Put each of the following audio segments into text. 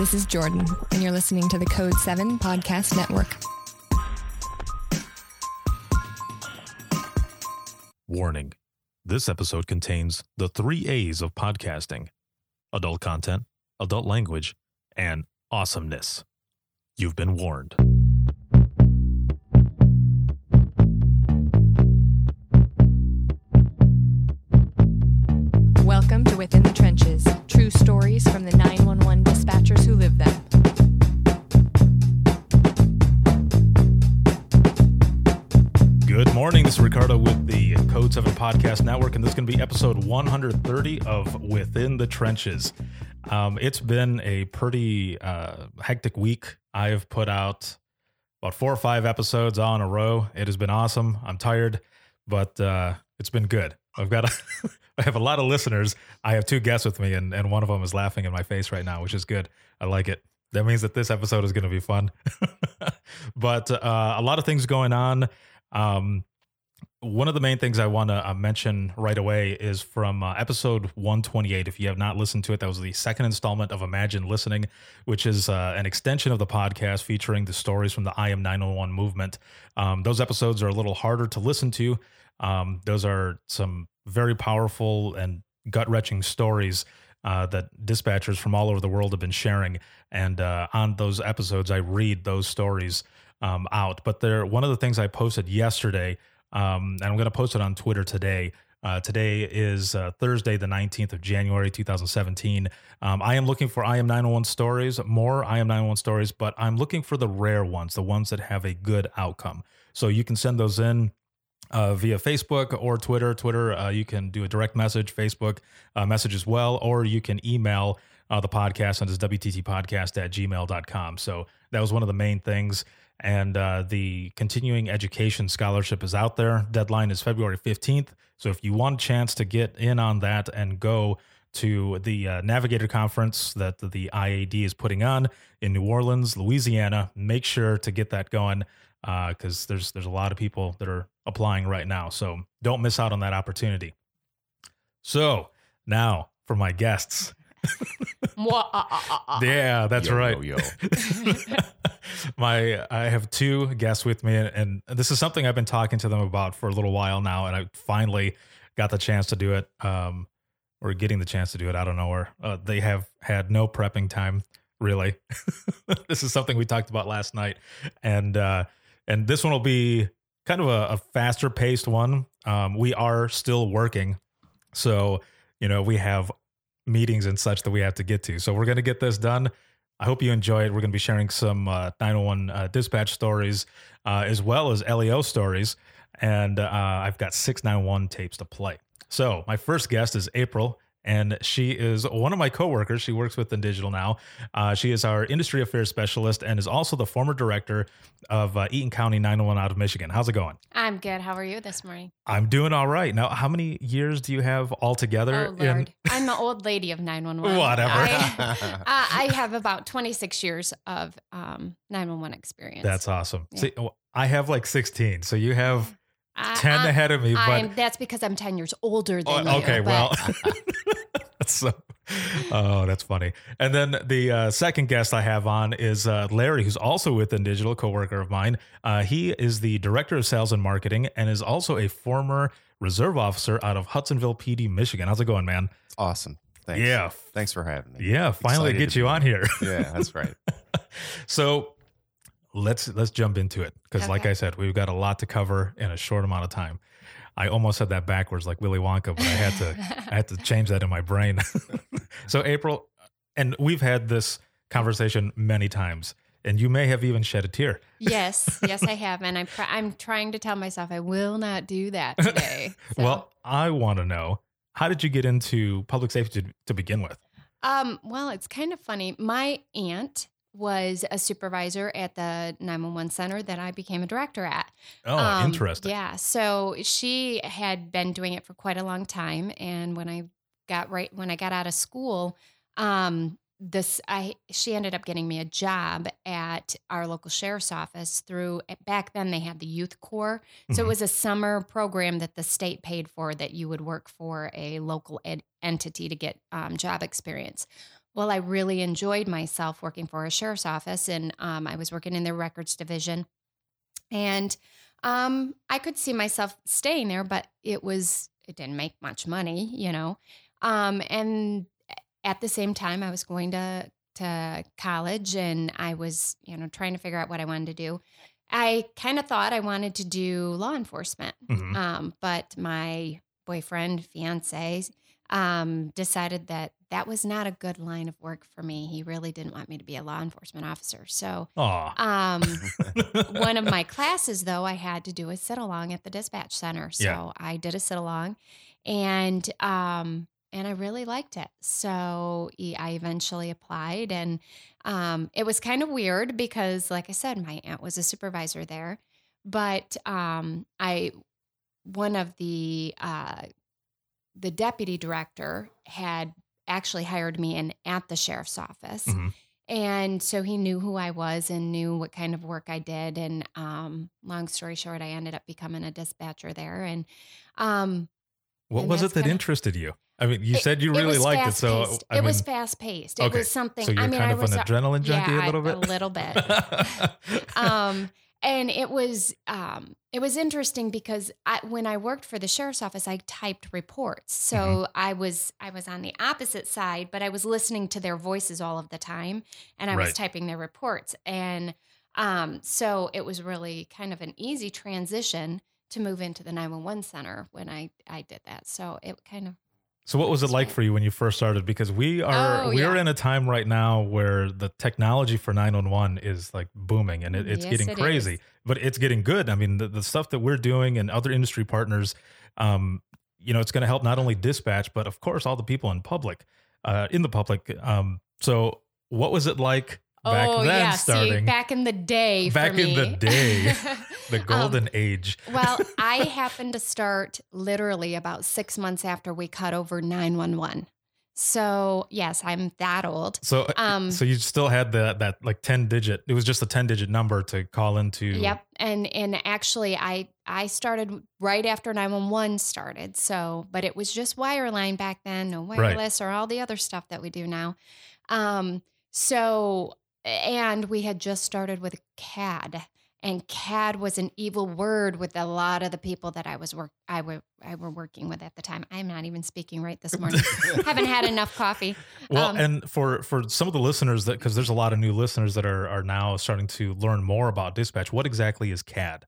this is Jordan, and you're listening to the Code 7 Podcast Network. Warning this episode contains the three A's of podcasting adult content, adult language, and awesomeness. You've been warned. Welcome to Within the Code 7 Podcast Network, and this is going to be episode 130 of Within the Trenches. Um, it's been a pretty uh, hectic week. I have put out about four or five episodes all in a row. It has been awesome. I'm tired, but uh, it's been good. I've got a, I have a lot of listeners. I have two guests with me, and, and one of them is laughing in my face right now, which is good. I like it. That means that this episode is going to be fun. but uh, a lot of things going on. Um, one of the main things I want to uh, mention right away is from uh, episode 128. If you have not listened to it, that was the second installment of Imagine Listening, which is uh, an extension of the podcast featuring the stories from the I Am 911 movement. Um, those episodes are a little harder to listen to. Um, those are some very powerful and gut wrenching stories uh, that dispatchers from all over the world have been sharing. And uh, on those episodes, I read those stories um, out. But they're one of the things I posted yesterday, um, and I'm going to post it on Twitter today. Uh, today is uh, Thursday, the 19th of January, 2017. Um, I am looking for I Am 911 stories, more I Am 911 stories, but I'm looking for the rare ones, the ones that have a good outcome. So you can send those in uh, via Facebook or Twitter. Twitter, uh, you can do a direct message, Facebook uh, message as well, or you can email uh, the podcast and it's WTTpodcast at gmail.com. So that was one of the main things. And uh, the continuing education scholarship is out there. Deadline is February 15th. So if you want a chance to get in on that and go to the uh, Navigator Conference that the IAD is putting on in New Orleans, Louisiana, make sure to get that going because uh, there's there's a lot of people that are applying right now. So don't miss out on that opportunity. So now for my guests. Yeah, that's Yo, right. yo, my I have two guests with me, and this is something I've been talking to them about for a little while now, and I finally got the chance to do it. Um, or getting the chance to do it. I don't know, or uh, they have had no prepping time really. this is something we talked about last night, and uh, and this one will be kind of a, a faster paced one. Um, we are still working, so you know we have meetings and such that we have to get to. So we're going to get this done. I hope you enjoy it. We're going to be sharing some uh, 901 uh, dispatch stories uh, as well as LEO stories. And uh, I've got six 911 tapes to play. So my first guest is April and she is one of my coworkers. She works with INdigital now. Uh, she is our industry affairs specialist and is also the former director of uh, Eaton County 911 out of Michigan. How's it going? I'm good. How are you this morning? I'm doing all right. Now, how many years do you have altogether? Oh, Lord. In- I'm the old lady of 911. Whatever. I, uh, I, have about 26 years of um, 911 experience. That's awesome. Yeah. See, I have like 16. So you have 10 I, ahead of me. But I'm, that's because I'm 10 years older than oh, you. Okay, well. so, oh, that's funny. And then the uh, second guest I have on is uh, Larry, who's also with INdigital, coworker of mine. Uh, he is the director of sales and marketing and is also a former reserve officer out of Hudsonville PD, Michigan. How's it going, man? Awesome. Thanks. Yeah. Thanks for having me. Yeah, finally get you on here. yeah, that's right. so let's let's jump into it because, okay. like I said, we've got a lot to cover in a short amount of time. I almost said that backwards, like Willy Wonka, but I had to I had to change that in my brain. so April, and we've had this conversation many times, and you may have even shed a tear. Yes, yes, I have, and I'm pr- I'm trying to tell myself I will not do that today. So. well, I want to know how did you get into public safety to, to begin with? Um, well, it's kind of funny. My aunt was a supervisor at the 911 center that I became a director at. Oh, um, interesting. Yeah. So she had been doing it for quite a long time. And when I got right, when I got out of school, um, this I she ended up getting me a job at our local sheriff's office through back then they had the youth corps so mm-hmm. it was a summer program that the state paid for that you would work for a local ed- entity to get um, job experience well, I really enjoyed myself working for a sheriff's office, and um, I was working in their records division, and um, I could see myself staying there, but it was it didn't make much money, you know. Um, and at the same time, I was going to to college, and I was you know trying to figure out what I wanted to do. I kind of thought I wanted to do law enforcement, Mhm. um, but my boyfriend, fiance, um, decided that that was not a good line of work for me. He really didn't want me to be a law enforcement officer. So, um, one of my classes, though, I had to do a sit along at the dispatch center. So Yeah. I did a sit along, and um, and I really liked it. So I eventually applied, and um, it was kind of weird because, like I said, my aunt was a supervisor there, but um, I one of the uh, the deputy director had actually hired me in at the sheriff's office. Mhm. And so he knew who I was and knew what kind of work I did. And um, long story short, I ended up becoming a dispatcher there. And um, What And was it that kinda- interested you? I mean, you it- said you really liked it, so. I it was fast paced. It okay, was something. so you're I mean, kind I of was an a- adrenaline junkie yeah, a little bit. a little bit. um, and it was um, it was interesting because I, when I worked for the sheriff's office, I typed reports. So Mm-hmm. I was I was on the opposite side, but I was listening to their voices all of the time, and I Right. was typing their reports. And um, so it was really kind of an easy transition to move into the 911 center when I I did that. So it kind of So what was it like for you when you first started? Because we are Oh, we are yeah. in a time right now where the technology for 911 is like booming and it, it's Yes, getting it crazy, is. but it's getting good. I mean, the, the stuff that we're doing and other industry partners, um, you know, it's going to help not only dispatch, but of course all the people in public, uh, in the public. Um, so what was it like back oh then yeah, starting? see, back in the day, for Back in the day. the Um, golden age. well, I happened to start literally about six months after we cut over 911. So, yes, I'm that old. So, uh, um, so you still had that that like ten digit. It was just a ten digit number to call into. Yep. And and actually I I started right after 911 started. So, but it was just wireline back then, no Right. wireless or all the other stuff that we do now. Um so and we had just started with CAD. And CAD was an evil word with a lot of the people that I was work I were I were working with at the time. I'm not even speaking right this morning. Haven't had enough coffee. Well, Um, and for for some of the listeners that because there's a lot of new listeners that are are now starting to learn more about dispatch. What exactly is CAD?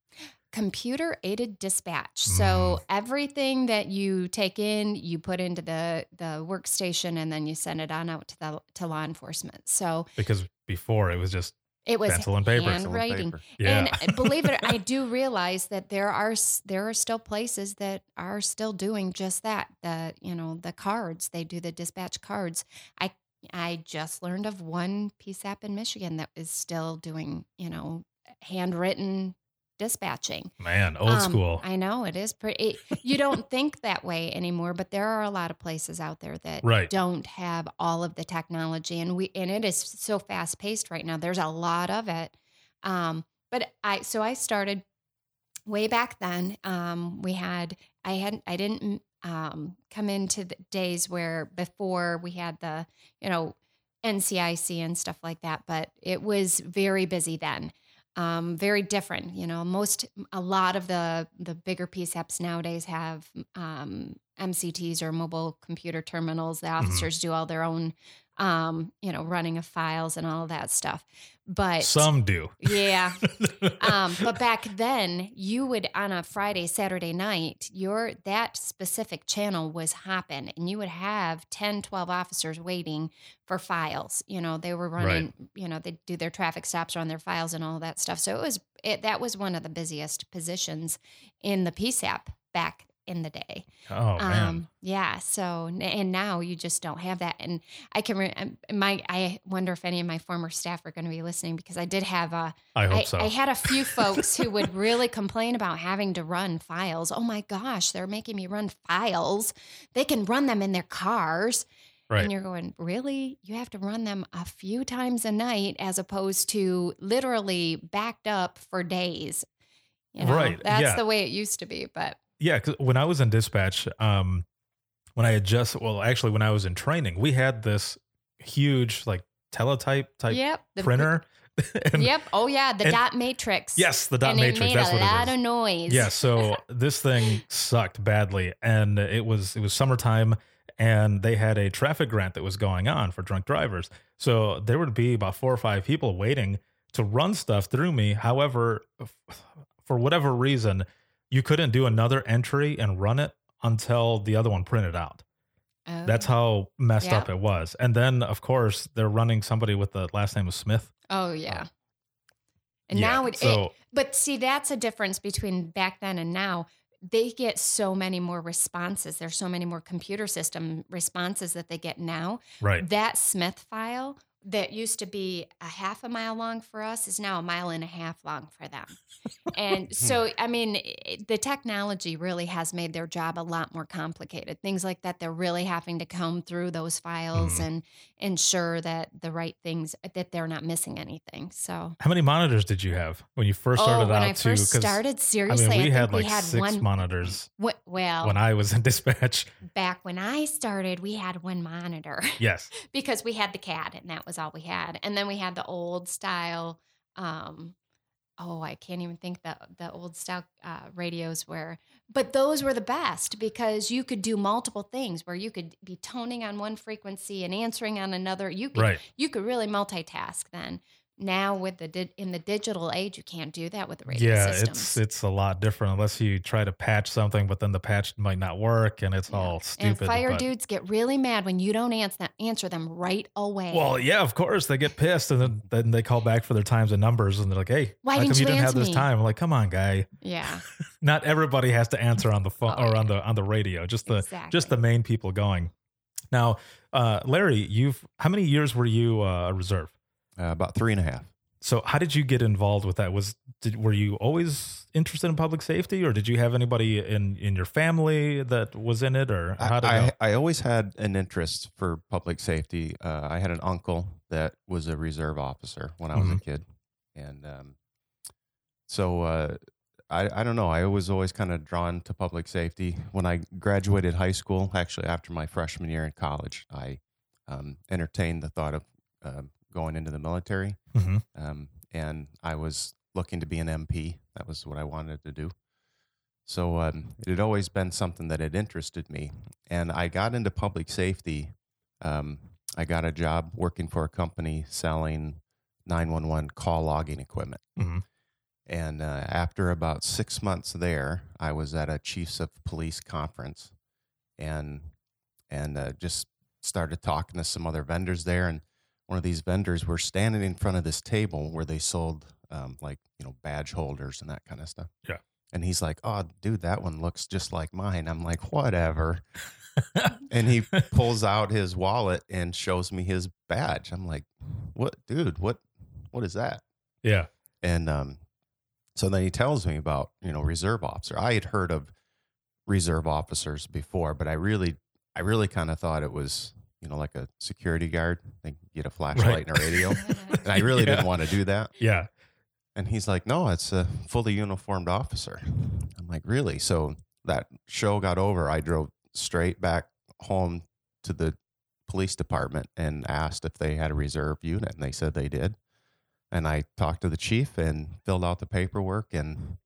Computer aided dispatch. So Mm. everything that you take in, you put into the the workstation, and then you send it on out to the to law enforcement. So Because before it was just it was Pencil and paper. And handwriting. paper. yeah. And believe it, I do realize that there are there are still places that are still doing just that. The you know the cards they do the dispatch cards. I I just learned of one PSAP in Michigan that is still doing you know handwritten dispatching. Man, old Um, school. I know it is pretty. You don't think that way anymore, but there are a lot of places out there that Right. don't have all of the technology, and we and it is so fast paced right now. There's a lot of it. Um, but I so I started way back then. Um, we had I had I didn't um, come into the days where before we had the you know NCIC and stuff like that, but it was very busy then um, very different. You know, most a lot of the the bigger PSAPs nowadays have um, MCTs or mobile computer terminals. The officers do all their own, um, you know, running of files and all that stuff. But Some do. yeah, um, but back then, you would on a Friday, Saturday night, your that specific channel was hopping, and you would have 10, 12 officers waiting for files. You know, they were running. You know, they do their traffic stops on their files and all that stuff. So it was it that was one of the busiest positions in the PSAP back in the day. oh man. Um, yeah. So, and now you just don't have that. And I can, re- um, my, I wonder if any of my former staff are going to be listening because I did have a, I hope I, so. I had a few folks who would really complain about having to run files. Oh my gosh, they're making me run files. They can run them in their cars. right. And you're going, really? You have to run them a few times a night as opposed to literally backed up for days. You know, Right, That's yeah. the way it used to be. But Yeah, 'cause when I was in dispatch, um, when I had just well, actually, when I was in training, we had this huge like teletype type Yep. printer. And- Yep. Oh yeah, the and- dot matrix. Yes, the dot and matrix. It made That's a what lot it is. of noise. Yeah, so this thing sucked badly, and it was it was summertime, and they had a traffic grant that was going on for drunk drivers. So there would be about four or five people waiting to run stuff through me. However, for whatever reason, you couldn't do another entry and run it until the other one printed out. Oh. That's how messed Yeah. up it was. And then, of course, they're running somebody with the last name of Smith. Oh uh, yeah. And Yeah, now it, so- it, but see, that's a difference between back then and now. They get so many more responses. There's so many more computer system responses that they get now. Right. That Smith file that used to be a half a mile long for us is now a mile and a half long for them. and so, I mean, the technology really has made their job a lot more complicated. Things like that, they're really having to comb through those files Mhm. and ensure that the right things, that they're not missing anything. So, How many monitors did you have when you first started oh, when out? I first started, I seriously, mean, we I had like we had six one. monitors Wh- well, when I was in dispatch. back when I started, we had one monitor. Yes. because we had the CAD and that was all we had. And then we had the old style. Um, oh, I can't even think the the old style uh, radios were, but those were the best because you could do multiple things where you could be toning on one frequency and answering on another. You could Right. you could really multitask then. Now with the di- in the digital age, you can't do that with the radio Yeah, systems. it's it's a lot different unless you try to patch something, but then the patch might not work, and it's Yeah. all and fire but- dudes get really mad when you don't answer answer them right away. Well, yeah, of course they get pissed, and then, then they call back for their times and numbers, and they're like, "Hey, Why didn't you you didn't have this me?" time?" I'm like, "Come on, guy. yeah, Not everybody has to answer on the phone Oh, or on the on the radio. Just the exactly. just the main people going." Now, uh, Larry, you've how many years were you uh, a reserve? Uh, about three and a half. So how did you get involved with that? Was did, were you always interested in public safety, or did you have anybody in in your family that was in it, or how did I? I, I always had an interest for public safety. Uh, I had an uncle that was a reserve officer when I was Mhm. a kid, and um, so uh, I, I don't know. I was always kind of drawn to public safety. When I graduated high school, actually after my freshman year in college, I um, entertained the thought of um going into the military, Mhm. um, and I was looking to be an MP. That was what I wanted to do. So um, it had always been something that had interested me. And I got into public safety. Um, I got a job working for a company selling 911 call logging equipment. Mhm. And uh, after about six months there, I was at a chiefs of police conference and and uh, just started talking to some other vendors there. And one of these vendors were standing in front of this table where they sold um, like, you know, badge holders and that kind of stuff. Yeah. And he's like, "Oh, dude, that one looks just like mine." I'm like, "Whatever." and he pulls out his wallet and shows me his badge. I'm like, "What, dude? What? What is that?" yeah, And um, so then he tells me about you know reserve officer. I had heard of reserve officers before, but I really, I really kind of thought it was you know like a security guard. They get a flashlight and a radio, and I really Yeah. didn't want to do that. yeah, And he's like, no, it's a fully uniformed officer. I'm like, really? So that show got over. I drove straight back home to the police department and asked if they had a reserve unit, and they said they did. And I talked to the chief and filled out the paperwork, and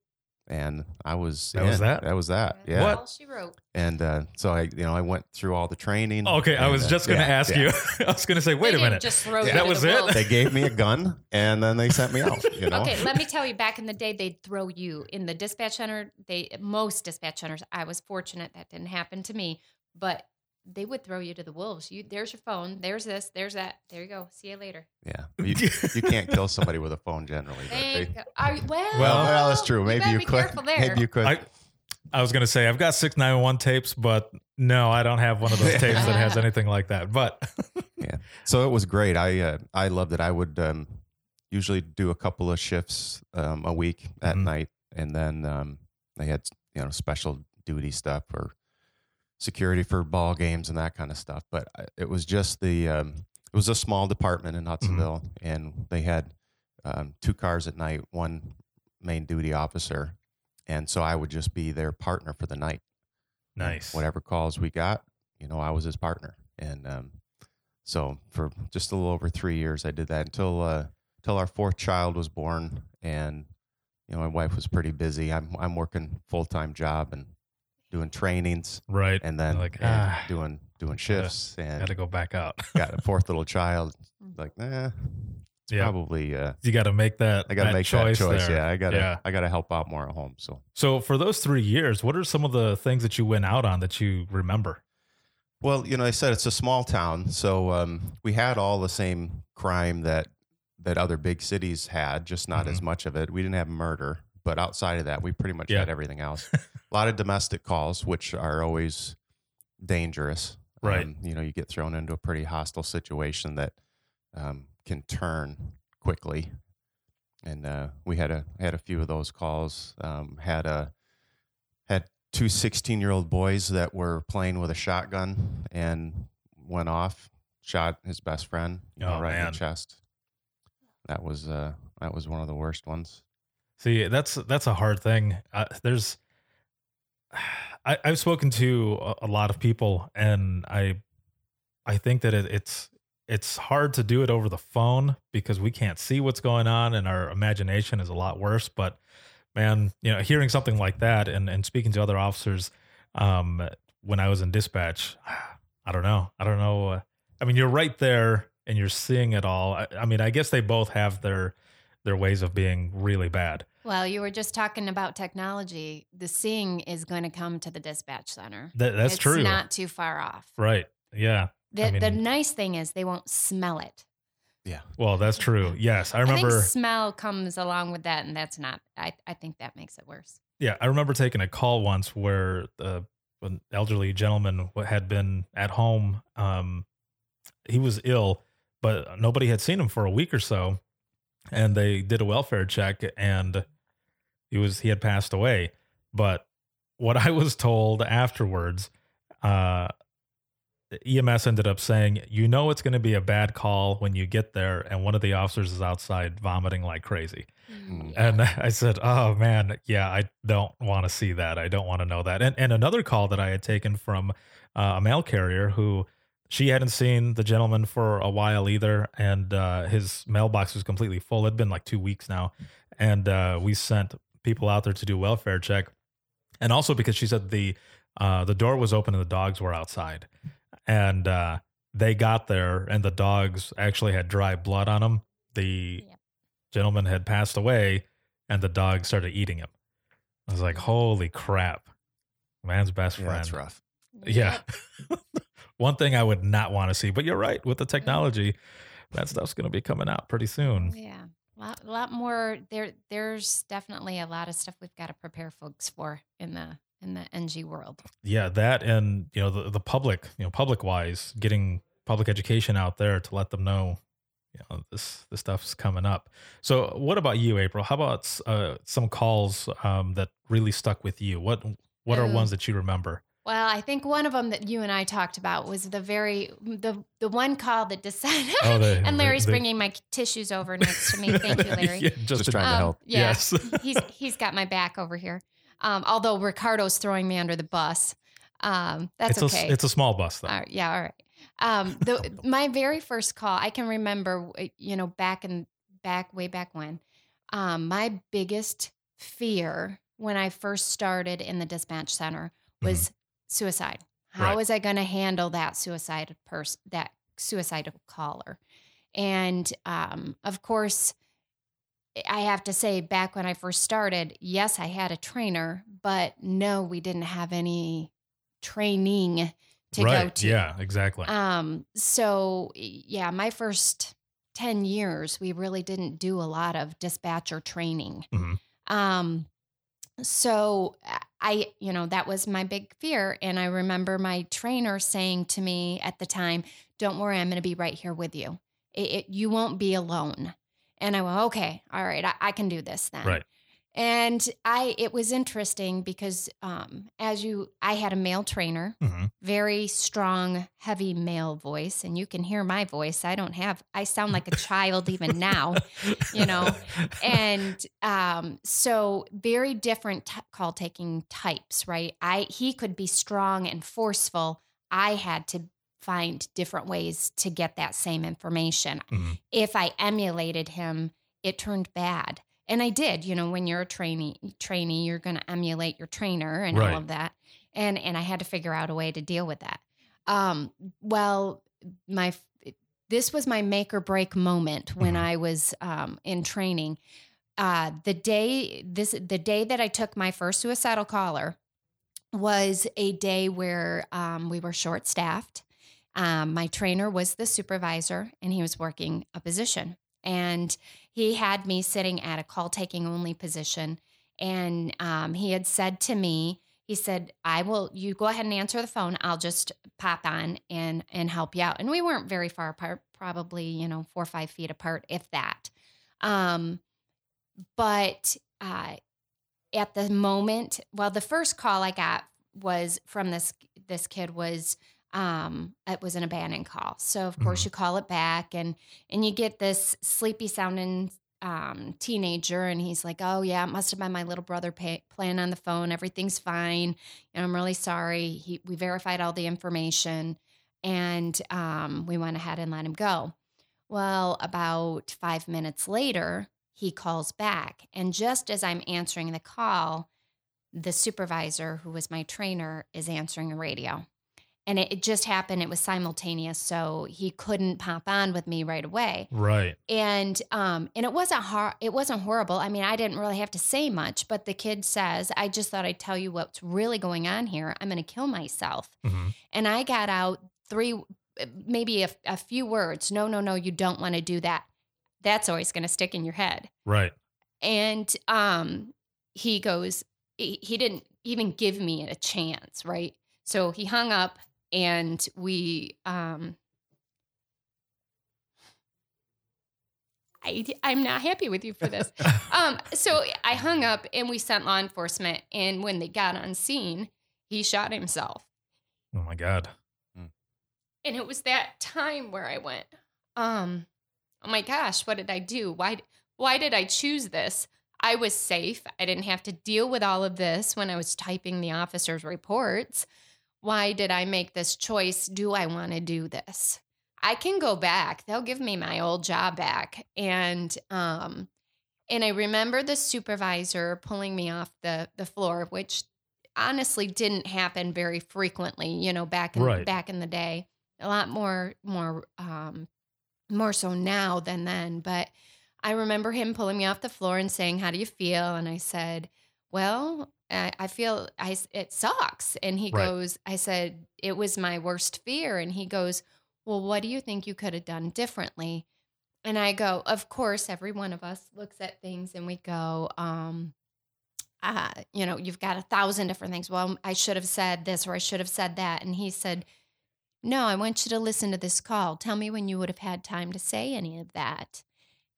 and I was That was that? That was that. Yeah. What? all she wrote. And uh, so I, you know, I went through all the training. Okay, I and, was uh, just going to yeah, ask yeah. you. I was going to say, wait They a minute. Just throw Yeah. That was the it? They gave me a gun, and then they sent me out. You know. Okay, let me tell you. Back in the day, they'd throw you in the dispatch center. They most dispatch centers. I was fortunate that didn't happen to me, but they would throw you to the wolves. You there's your phone. There's this. There's that. There you go. See you later. Yeah. You, you can't kill somebody with a phone generally. But they, Thank. Are, well, Well- well, that's true. Maybe better you be could. careful there. Maybe you could. I, I was going to say, I've got 691 tapes, but no, I don't have one of those tapes that has anything like that. But yeah, so it was great. I uh, I loved it. I would um, usually do a couple of shifts um, a week at Mhm. night, and then um, they had you know special duty stuff or security for ball games and that kind of stuff. But it was just the um, it was a small department in Hudsonville, and they had um, two cars at night, one main duty officer, and so I would just be their partner for the night. nice. whatever calls we got, you know, I was his partner. And um, So for just a little over three years, I did that until uh, until our fourth child was born, and you know my wife was pretty busy. I'm I'm working full time job and doing trainings, Right. and then like, and ah, doing doing shifts, and got to go back out. got a fourth little child. Like, nah, it's Yeah. probably uh, You got to make that. I got to make choice that choice. there. Yeah, I got to Yeah. I got to help out more at home. So So for those three years, what are some of the things that you went out on that you remember? Well, you know, I said it's a small town, so um, we had all the same crime that that other big cities had, just not as much of it. We didn't have murder, but outside of that, we pretty much Yeah. had everything else. a lot of domestic calls, which are always dangerous. Right. Um, you know, you get thrown into a pretty hostile situation that um, can turn quickly. And uh, we had a had a few of those calls. Um, had a had two 16 year old boys that were playing with a shotgun and went off, shot his best friend Oh, right in the chest. That was uh, that was one of the worst ones. See, that's that's a hard thing. Uh, there's, I, I've spoken to a, a lot of people, and I, I think that it, it's it's hard to do it over the phone because we can't see what's going on, and our imagination is a lot worse. But man, you know, hearing something like that and and speaking to other officers, um, when I was in dispatch, I don't know, I don't know. Uh, I mean, you're right there and you're seeing it all. I, I mean, I guess they both have their their ways of being really bad. Well, you were just talking about technology. The seeing is going to come to the dispatch center. That, that's it's true. not too far off. right. Yeah. The, I mean- the nice thing is they won't smell it. Yeah. Well, that's true. Yes. I I remember. think smell comes along with that, and that's not. I, I think that makes it worse. yeah. I remember taking a call once where uh, an elderly gentleman had been at home. Um, he was ill, but nobody had seen him for a week or so. And they did a welfare check and he was, he had passed away. But what I was told afterwards, uh, EMS ended up saying, you know, it's going to be a bad call when you get there, and one of the officers is outside vomiting like crazy. Mm. And I said, "Oh man, yeah, I don't want to see that. I don't want to know that." And and another call that I had taken from uh, a mail carrier who she hadn't seen the gentleman for a while either, and uh, his mailbox was completely full. It'd been like two weeks now, and uh, we sent people out there to do welfare check, and also because she said the uh, the door was open and the dogs were outside, and uh, they got there and the dogs actually had dry blood on them. The Yep. gentleman had passed away, and the dog started eating him. I was like, "Holy crap, man's best Yeah, friend." that's rough. Yeah. One thing I would not want to see, but you're right. With the technology, that stuff's going to be coming out pretty soon. Yeah. A lot, a lot more there there's definitely a lot of stuff we've got to prepare folks for in the in the NG world. Yeah, that and you know the the public, you know, public wise, getting public education out there to let them know, you know, this this stuff's coming up. So, what about you, April? How about uh, some calls um, that really stuck with you? What what are Um, ones that you remember? Well, I think one of them that you and I talked about was the very the the one call that decided. Oh, the- and Larry's the- bringing my tissues over next to me. Thank you, Larry. Yeah, just, Just to- trying to Um, help. Yeah, Yes. he's he's got my back over here. Um, although Ricardo's throwing me under the bus, um, that's it's okay. a it's a small bus though. All right, yeah, all right. Um, the my very first call, I can remember, uh, you know, back and back way back when. Um, my biggest fear when I first started in the dispatch center was suicide. How Mm-hmm. Right. was I going to handle that suicide person, that suicidal caller? And um, of course, I have to say, back when I first started, yes, I had a trainer, but no, we didn't have any training to right. go to. Yeah, exactly. Um, so yeah, my first 10 years, we really didn't do a lot of dispatcher training. Mhm. Um, so I, you know, that was my big fear. And I remember my trainer saying to me at the time, don't worry, I'm going to be right here with you. It, it, you won't be alone. And I went, okay, all right, I, I can do this then. Right. And I, it was interesting because um, as you, I had a male trainer, Mhm. very strong, heavy male voice, and you can hear my voice. I don't have, I sound like a child even now, you know. and um, so very different t- call taking types, right? I he could be strong and forceful. I had to find different ways to get that same information. Mhm. If I emulated him, it turned bad. And I did, you know, when you're a trainee trainee, you're going to emulate your trainer and Right. all of that. And and I had to figure out a way to deal with that. Um well, my this was my make or break moment when Mhm. I was um, in training. Uh, the day this the day that I took my first suicidal caller was a day where um, we were short staffed. Um, my trainer was the supervisor, and he was working a position, and he had me sitting at a call taking only position. And um, he had said to me, he said, "I will. You go ahead and answer the phone. I'll just pop on and and help you out." And we weren't very far apart, probably you know four or five feet apart, if that. Um, but uh, at the moment, well, the first call I got was from this this kid was um it was an abandoned call. So of course Mhm. you call it back and and you get this sleepy sounding um teenager and he's like, "Oh yeah, it must have been my little brother pay, playing on the phone. Everything's fine. And I'm really sorry. He we verified all the information and um we went ahead and let him go." Well, about 5 minutes later, he calls back and just as I'm answering the call, the supervisor who was my trainer is answering the radio and it, it just happened it was simultaneous so he couldn't pop on with me right away Right. and um and it wasn't hard it wasn't horrible i mean i didn't really have to say much but the kid says i just thought i'd tell you what's really going on here i'm going to kill myself Mhm. and i got out three maybe a, a few words no no no you don't want to do that that's always going to stick in your head Right. and um he goes he, he didn't even give me a chance right so he hung up and we um I, I'm not happy with you for this. um, so I hung up and we sent law enforcement. And when they got on scene, he shot himself. Oh my God. And it was that time where I went, um, oh my gosh, what did I do? Why why did I choose this? I was safe. I didn't have to deal with all of this when I was typing the officer's reports. Why did I make this choice? Do I want to do this? I can go back. They'll give me my old job back. And um and I remember the supervisor pulling me off the the floor, which honestly didn't happen very frequently, you know, back in Right. back in the day. A lot more more um more so now than then, but I remember him pulling me off the floor and saying, "How do you feel?" And I said, "Well, I, I feel I it sucks." And he Right. goes, "I said it was my worst fear." And he goes, "Well, what do you think you could have done differently?" And I go, "Of course, every one of us looks at things and we go, um, uh, you know, you've got a thousand different things. Well, I should have said this or I should have said that." And he said, "No, I want you to listen to this call. Tell me when you would have had time to say any of that."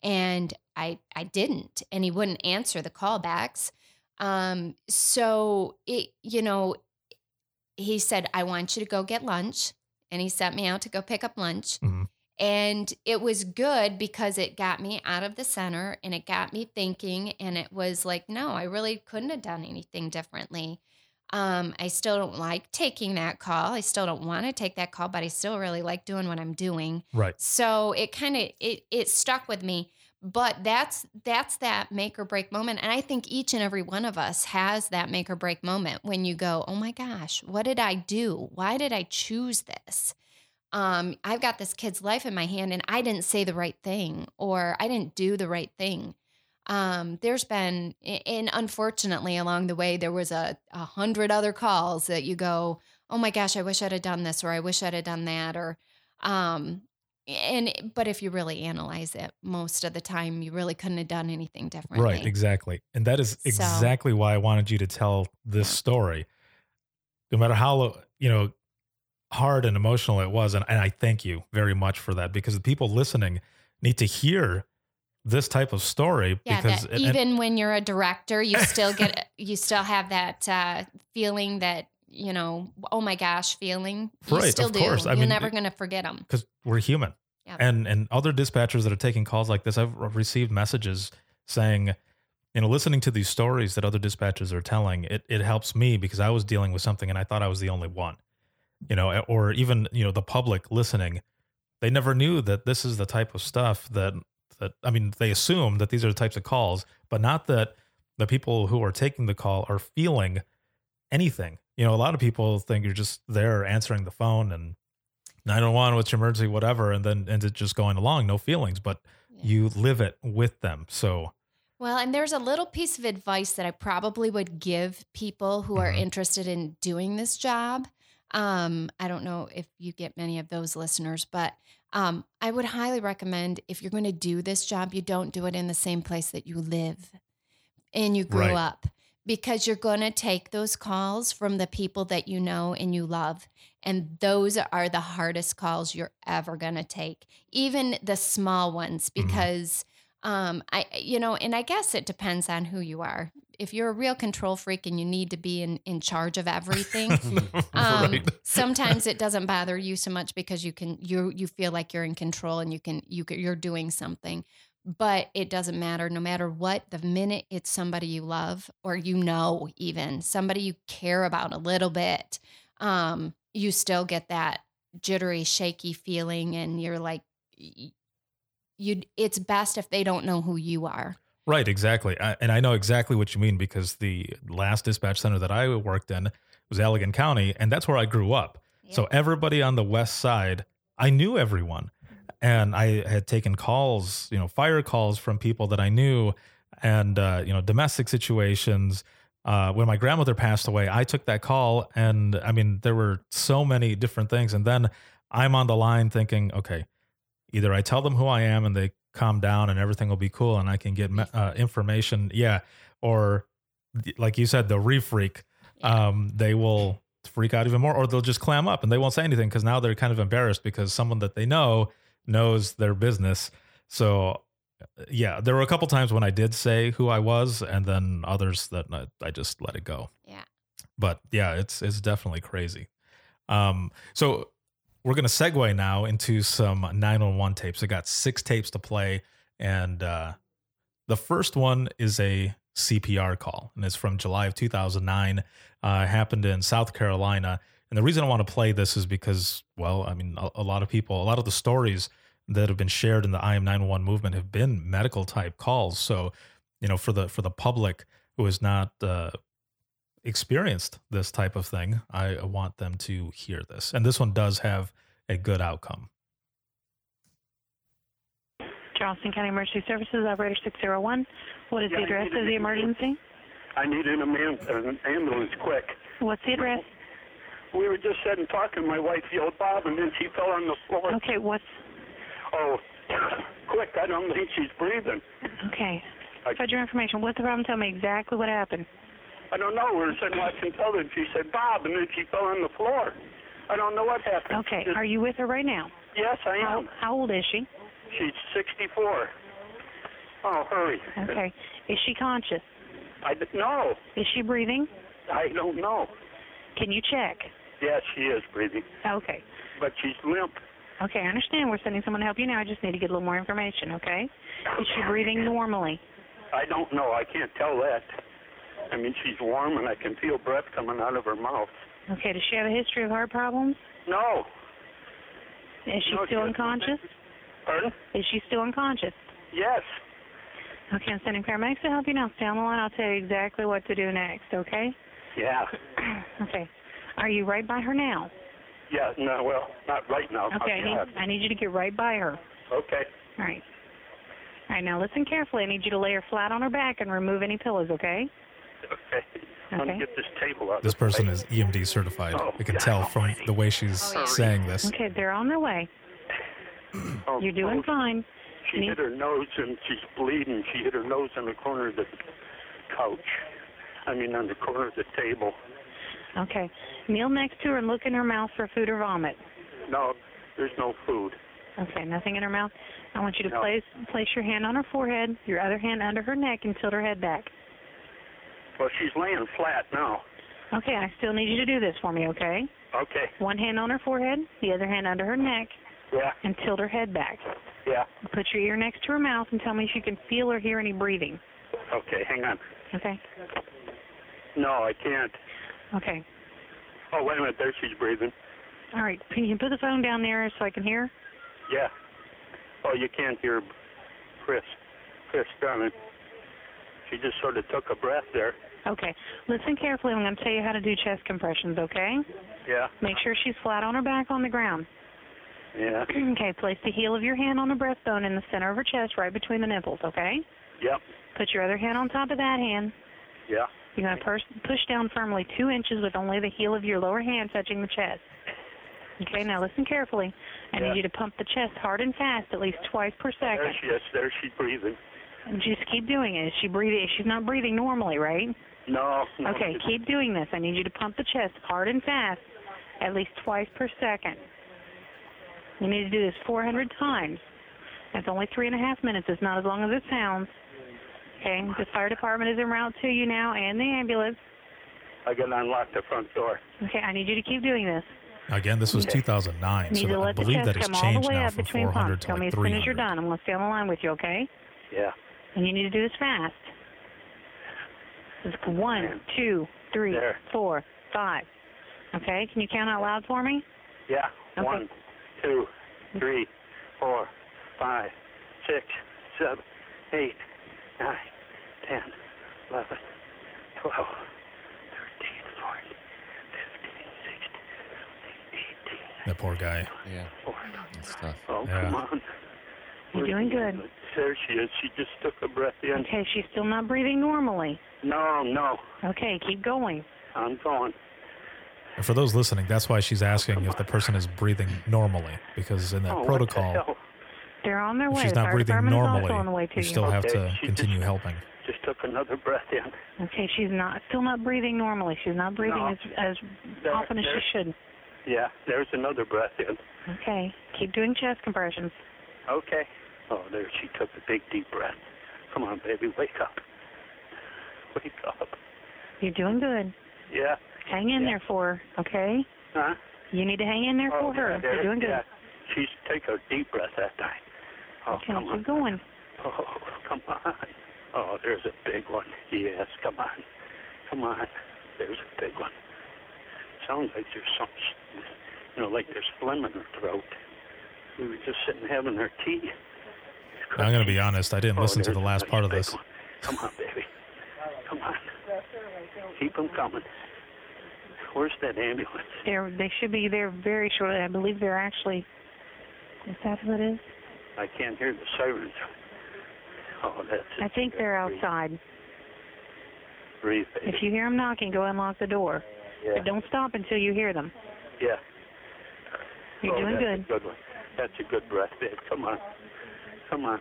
and I I didn't, and he wouldn't answer the callbacks. Um, so it, you know, he said, "I want you to go get lunch," and he sent me out to go pick up lunch. Mhm. And it was good because it got me out of the center and it got me thinking. And it was like, no, I really couldn't have done anything differently. Um, I still don't like taking that call. I still don't want to take that call, but I still really like doing what I'm doing. Right. So it kind of it it stuck with me. But that's that's that make or break moment. And I think each and every one of us has that make or break moment when you go, Oh my gosh, what did I do? Why did I choose this? Um, I've got this kid's life in my hand and I didn't say the right thing or I didn't do the right thing. Um, there's been and unfortunately along the way there was a, a hundred other calls that you go, Oh my gosh, I wish I'd have done this or I wish I'd have done that or um and but if you really analyze it most of the time you really couldn't have done anything differently Right, exactly. And that is So- exactly why I wanted you to tell this story. No matter how, you know, hard and emotional it was. And, and I thank you very much for that because the people listening need to hear this type of story yeah because that and- even when you're a director you still get you still have that uh feeling that you know oh my gosh feeling you Right, still of do course. I you're mean, never going to forget them because we're human. Yep. And and other dispatchers that are taking calls like this, I've received messages saying, you know, listening to these stories that other dispatchers are telling, it it helps me because I was dealing with something and I thought I was the only one. you know, or even you know the public listening, they never knew that this is the type of stuff that that I mean they assume that these are the types of calls, but not that the people who are taking the call are feeling anything. You know, a lot of people think you're just there answering the phone and 911, what's your emergency, whatever, and then ends it just going along, no feelings, but Yeah. you live it with them. So Well, and there's a little piece of advice that I probably would give people who are Mhm. interested in doing this job. Um, I don't know if you get many of those listeners, but um, I would highly recommend if you're going to do this job, you don't do it in the same place that you live and you grew Right. up because you're going to take those calls from the people that you know and you love. And those are the hardest calls you're ever going to take, even the small ones, Mhm. because um i you know and i guess it depends on who you are if you're a real control freak and you need to be in in charge of everything um right. sometimes it doesn't bother you so much because you can you you feel like you're in control and you can you you're doing something but it doesn't matter no matter what the minute it's somebody you love or you know even somebody you care about a little bit um you still get that jittery shaky feeling and you're like you it's best if they don't know who you are Right, exactly. I, and I know exactly what you mean because the last dispatch center that I worked in was Allegan County, and that's where I grew up. So everybody on the west side, I knew everyone. And I had taken calls, you know, fire calls from people that I knew and, uh, you know, domestic situations. Uh, when my grandmother passed away, I took that call. And I mean, there were so many different things. And then I'm on the line thinking, okay, either I tell them who I am and they calm down and everything will be cool and I can get uh, information. Yeah. Or like you said, the refreak, um, they will freak out even more or they'll just clam up and they won't say anything because now they're kind of embarrassed because someone that they know knows their business. So yeah, there were a couple times when I did say who I was and then others that I, I just let it go. Yeah. But yeah, it's, it's definitely crazy. Um, so we're going to segue now into some 911 tapes. I got six tapes to play. And uh, the first one is a CPR call, and it's from July of 2009. Uh, happened in South Carolina. And the reason I want to play this is because, well, I mean, a, a lot of people, a lot of the stories that have been shared in the I Am 911 movement have been medical type calls. So, you know, for the for the public who has not uh, experienced this type of thing, I want them to hear this. And this one does have a good outcome. Charleston County Emergency Services, operator 601. What is Yeah, the address of the emergency? I need an, am- an ambulance quick. What's the address? We were just sitting talking. My wife yelled Bob, and then she fell on the floor. Okay, what's Oh, quick! I don't think she's breathing. okay? I- Fudge your information. What's the problem? Tell me exactly what happened. I don't know. We were sitting watching television. She said Bob, and then she fell on the floor. I don't know what happened. Okay, Just- are you with her right now? yes, I How, am. how old is she? She's 64. Oh, hurry! Okay, is she conscious? I d- no. Is she breathing? I don't know. Can you check? Yes, she is breathing, Okay. but she's limp. Okay, I understand. We're sending someone to help you now. I just need to get a little more information, okay? Is she breathing normally? I don't know. I can't tell that. I mean, she's warm, and I can feel breath coming out of her mouth. Okay, does she have a history of heart problems? No. Is she No, still doesn't. unconscious? Pardon? Is she still unconscious? Yes. Okay, I'm sending paramedics to help you now. Stay on the line. I'll tell you exactly what to do next, okay? Yeah. Okay. Are you right by her now? Yeah. No. Well, not right now. Okay, I need, I need you to get right by her. Okay. All right. All right, now listen carefully. I need you to lay her flat on her back and remove any pillows, okay? Okay. Let Okay. me get this table out. This person is EMD certified. Oh, I can God tell from almighty. the way she's Oh, yeah. saying this. Okay, they're on their way. Oh, You're doing oh, fine. She hit her nose and she's bleeding. She hit her nose on the corner of the couch. I mean, on the corner of the table. Okay. Kneel next to her and look in her mouth for food or vomit. No, there's no food. Okay, nothing in her mouth. I want you to No. place place your hand on her forehead, your other hand under her neck, and tilt her head back. Well, she's laying flat now. Okay, I still need you to do this for me, okay? Okay. One hand on her forehead, the other hand under her neck, Yeah. and tilt her head back. Yeah. Put your ear next to her mouth and tell me if you can feel or hear any breathing. Okay. Hang on. Okay? No, I can't. Okay. Oh, wait a minute. There she's breathing. All right. Can you put the phone down there so I can hear? Yeah. Oh, you can't hear Chris. Chris Drummond. She just sort of took a breath there. Okay. Listen carefully. I'm going to tell you how to do chest compressions, okay? Yeah. Make sure she's flat on her back on the ground. Yeah. okay. Place the heel of your hand on the breastbone in the center of her chest, right between the nipples, okay? Yep. Put your other hand on top of that hand. Yeah. You're going to pers- push down firmly two inches with only the heel of your lower hand touching the chest. Okay, now listen carefully. I Yeah. need you to pump the chest hard and fast at least twice per There second. she is. There she's breathing. And Just keep doing it. Is she breathing? She's not breathing normally, right? No. no Okay, keep doing this. I need you to pump the chest hard and fast at least twice per second. You need to do this 400 times. That's only three and a half minutes. It's not as long as it sounds. Okay, the fire department is en route to you now and the ambulance. I gotta unlock the front door. Okay, I need you to keep doing this. Again, this was 2009, so to I let the believe chest that has come changed now up from between 400 pumps. to Tell me like as soon as you're done. I'm going to stay on the line with you, okay? Yeah. And you need to do this fast. It's one, two, three, There. four, five. Okay, can you count out loud for me? Yeah. Okay. One, two, three, four, five, six, seven, eight, nine, ten, eleven, twelve, thirteen, fourteen, fifteen, sixteen, eighteen, That poor guy. Yeah, fourteen. that's tough. Oh, Yeah. come on. You're doing good. There she is. She just took a breath in. Okay, she's still not breathing normally. No, no. Okay, keep going. I'm going. And for those listening, that's why she's asking if the person is breathing normally, because in that oh, protocol, the hell? They're on their if way. she's the not fire breathing department is normally, also on the way to you you. still have Okay, to she continue just- helping. Just took another breath in. Okay, she's not still not breathing normally. She's not breathing No. as as There- often as she should. Yeah, there's another breath in. Okay, keep doing chest compressions. Okay. Oh, there she took a big deep breath. Come on, baby, wake up. Wake up. You're doing good. Yeah. Hang in Yeah. there for her, okay? Huh? You need to hang in there Oh, for her. yeah, You're doing good. Yeah. She's take a deep breath that time. Oh, Okay, come on. keep going. Oh, come on. Oh, there's a big one. Yes, come on. Come on. There's a big one. Sounds like there's some, you know, like there's phlegm in her throat. We were just sitting having our tea. Now, I'm going to be honest, I didn't Oh, listen to the last part of this. one. Come on, baby. Come on. Keep them coming. Where's that ambulance? They're they should be there very shortly. I believe they're actually. Is that who it is? I can't hear the sirens. Oh, that's. I think they're outside. Breathe. If you hear them knocking, go unlock the door. yeah. But don't stop until you hear them. yeah. You're oh, doing that's good. A good one. That's a good breath, babe. Come on. Come on.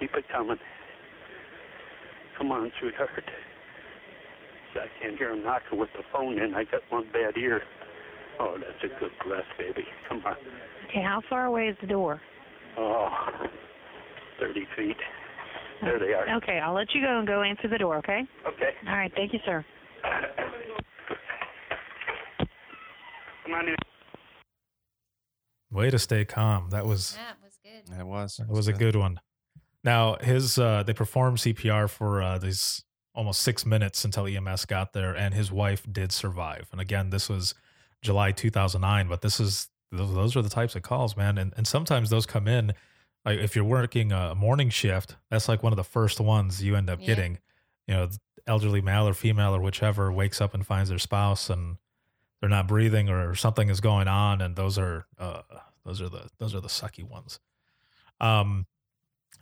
Keep it coming. Come on, sweetheart. I can't hear him knocking with the phone in. I got one bad ear. Oh, that's a good breath, baby. Come on. Okay, how far away is the door? Oh, 30 feet. There they are. Okay, I'll let you go and go answer the door, okay? Okay. All right, thank you, sir. Come on in. Way to stay calm. That was That was good. That was. that was a good one. Now his uh, they performed CPR for uh, these almost six minutes until EMS got there, and his wife did survive. And again, this was July 2009, but this is those, those are the types of calls, man. And and sometimes those come in. Like if you're working a morning shift, that's like one of the first ones you end up Yeah. getting. You know, elderly male or female or whichever wakes up and finds their spouse and they're not breathing or something is going on, and those are uh, those are the those are the sucky ones. Um,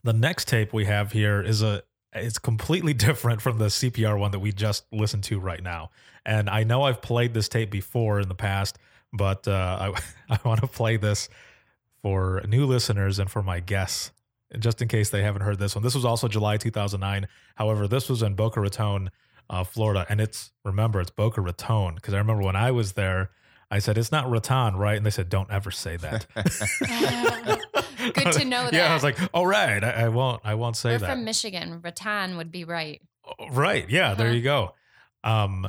the next tape we have here is a it's completely different from the CPR one that we just listened to right now. And I know I've played this tape before in the past, but uh, I I want to play this for new listeners and for my guests, just in case they haven't heard this one. This was also July 2009. However, this was in Boca Raton, uh, Florida, and it's remember it's Boca Raton because I remember when I was there. I said it's not Raton, right? And they said, "Don't ever say that." Good to know that. Yeah, I was like, "All right, I, I won't. I won't say We're that." from Michigan. Rattan would be right. Right. Yeah, there Uh-huh. you go. Um,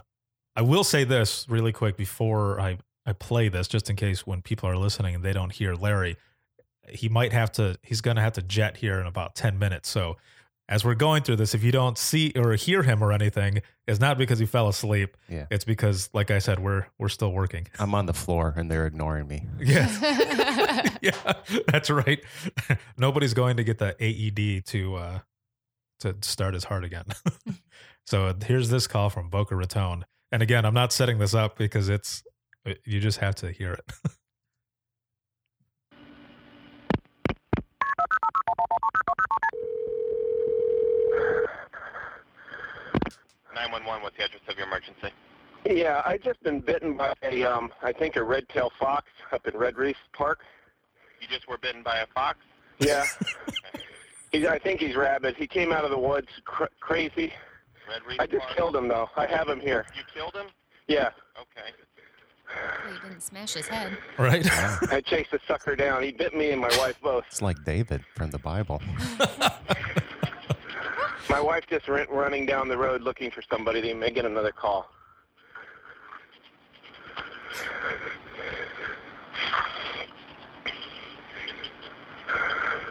I will say this really quick before I, I play this, just in case when people are listening and they don't hear Larry, he might have to, he's going to have to jet here in about 10 minutes. So as we're going through this, if you don't see or hear him or anything, it's not because he fell asleep. Yeah. It's because, like I said, we're we're still working. I'm on the floor and they're ignoring me. Yeah, yeah, that's right. Nobody's going to get the AED to uh, to start his heart again. so here's this call from Boca Raton, and again, I'm not setting this up because it's you just have to hear it. 911, what's the address of your emergency? Yeah, I just been bitten by a, um, I think a red-tailed fox up in Red Reef Park. You just were bitten by a fox? Yeah. he's, I think he's rabid. He came out of the woods cr- crazy. Red Reef I just Park? killed him though. I have him here. You killed him? Yeah. Okay. Well, he didn't smash his head. right? I chased the sucker down. He bit me and my wife both. It's like David from the Bible. My wife just went running down the road looking for somebody. They may get another call.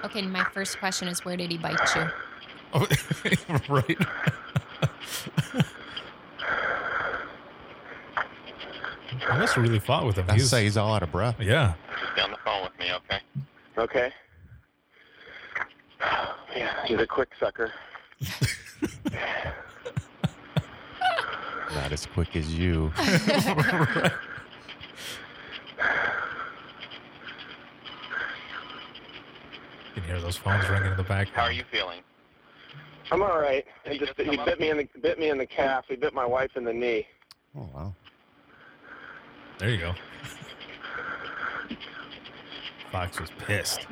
Okay, my first question is where did he bite you? Oh, right. I must have really fought with him. I He's- say he's all out of breath. yeah. Just stay on the phone with me, okay? Okay. Yeah, he's a quick sucker. Not as quick as you. You can hear those phones ringing in the background. How are you feeling? I'm all right. He He just just he bit me in the bit me in the calf. He bit my wife in the knee. Oh wow. There you go. Fox was pissed.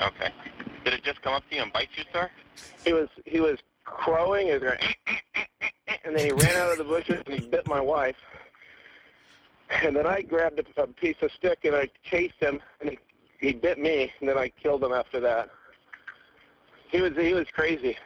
Okay. Did it just come up to you and bite you, sir? He was he was crowing and, going, and then he ran out of the bushes and he bit my wife. And then I grabbed a, a piece of stick and I chased him and he, he bit me and then I killed him after that. He was he was crazy.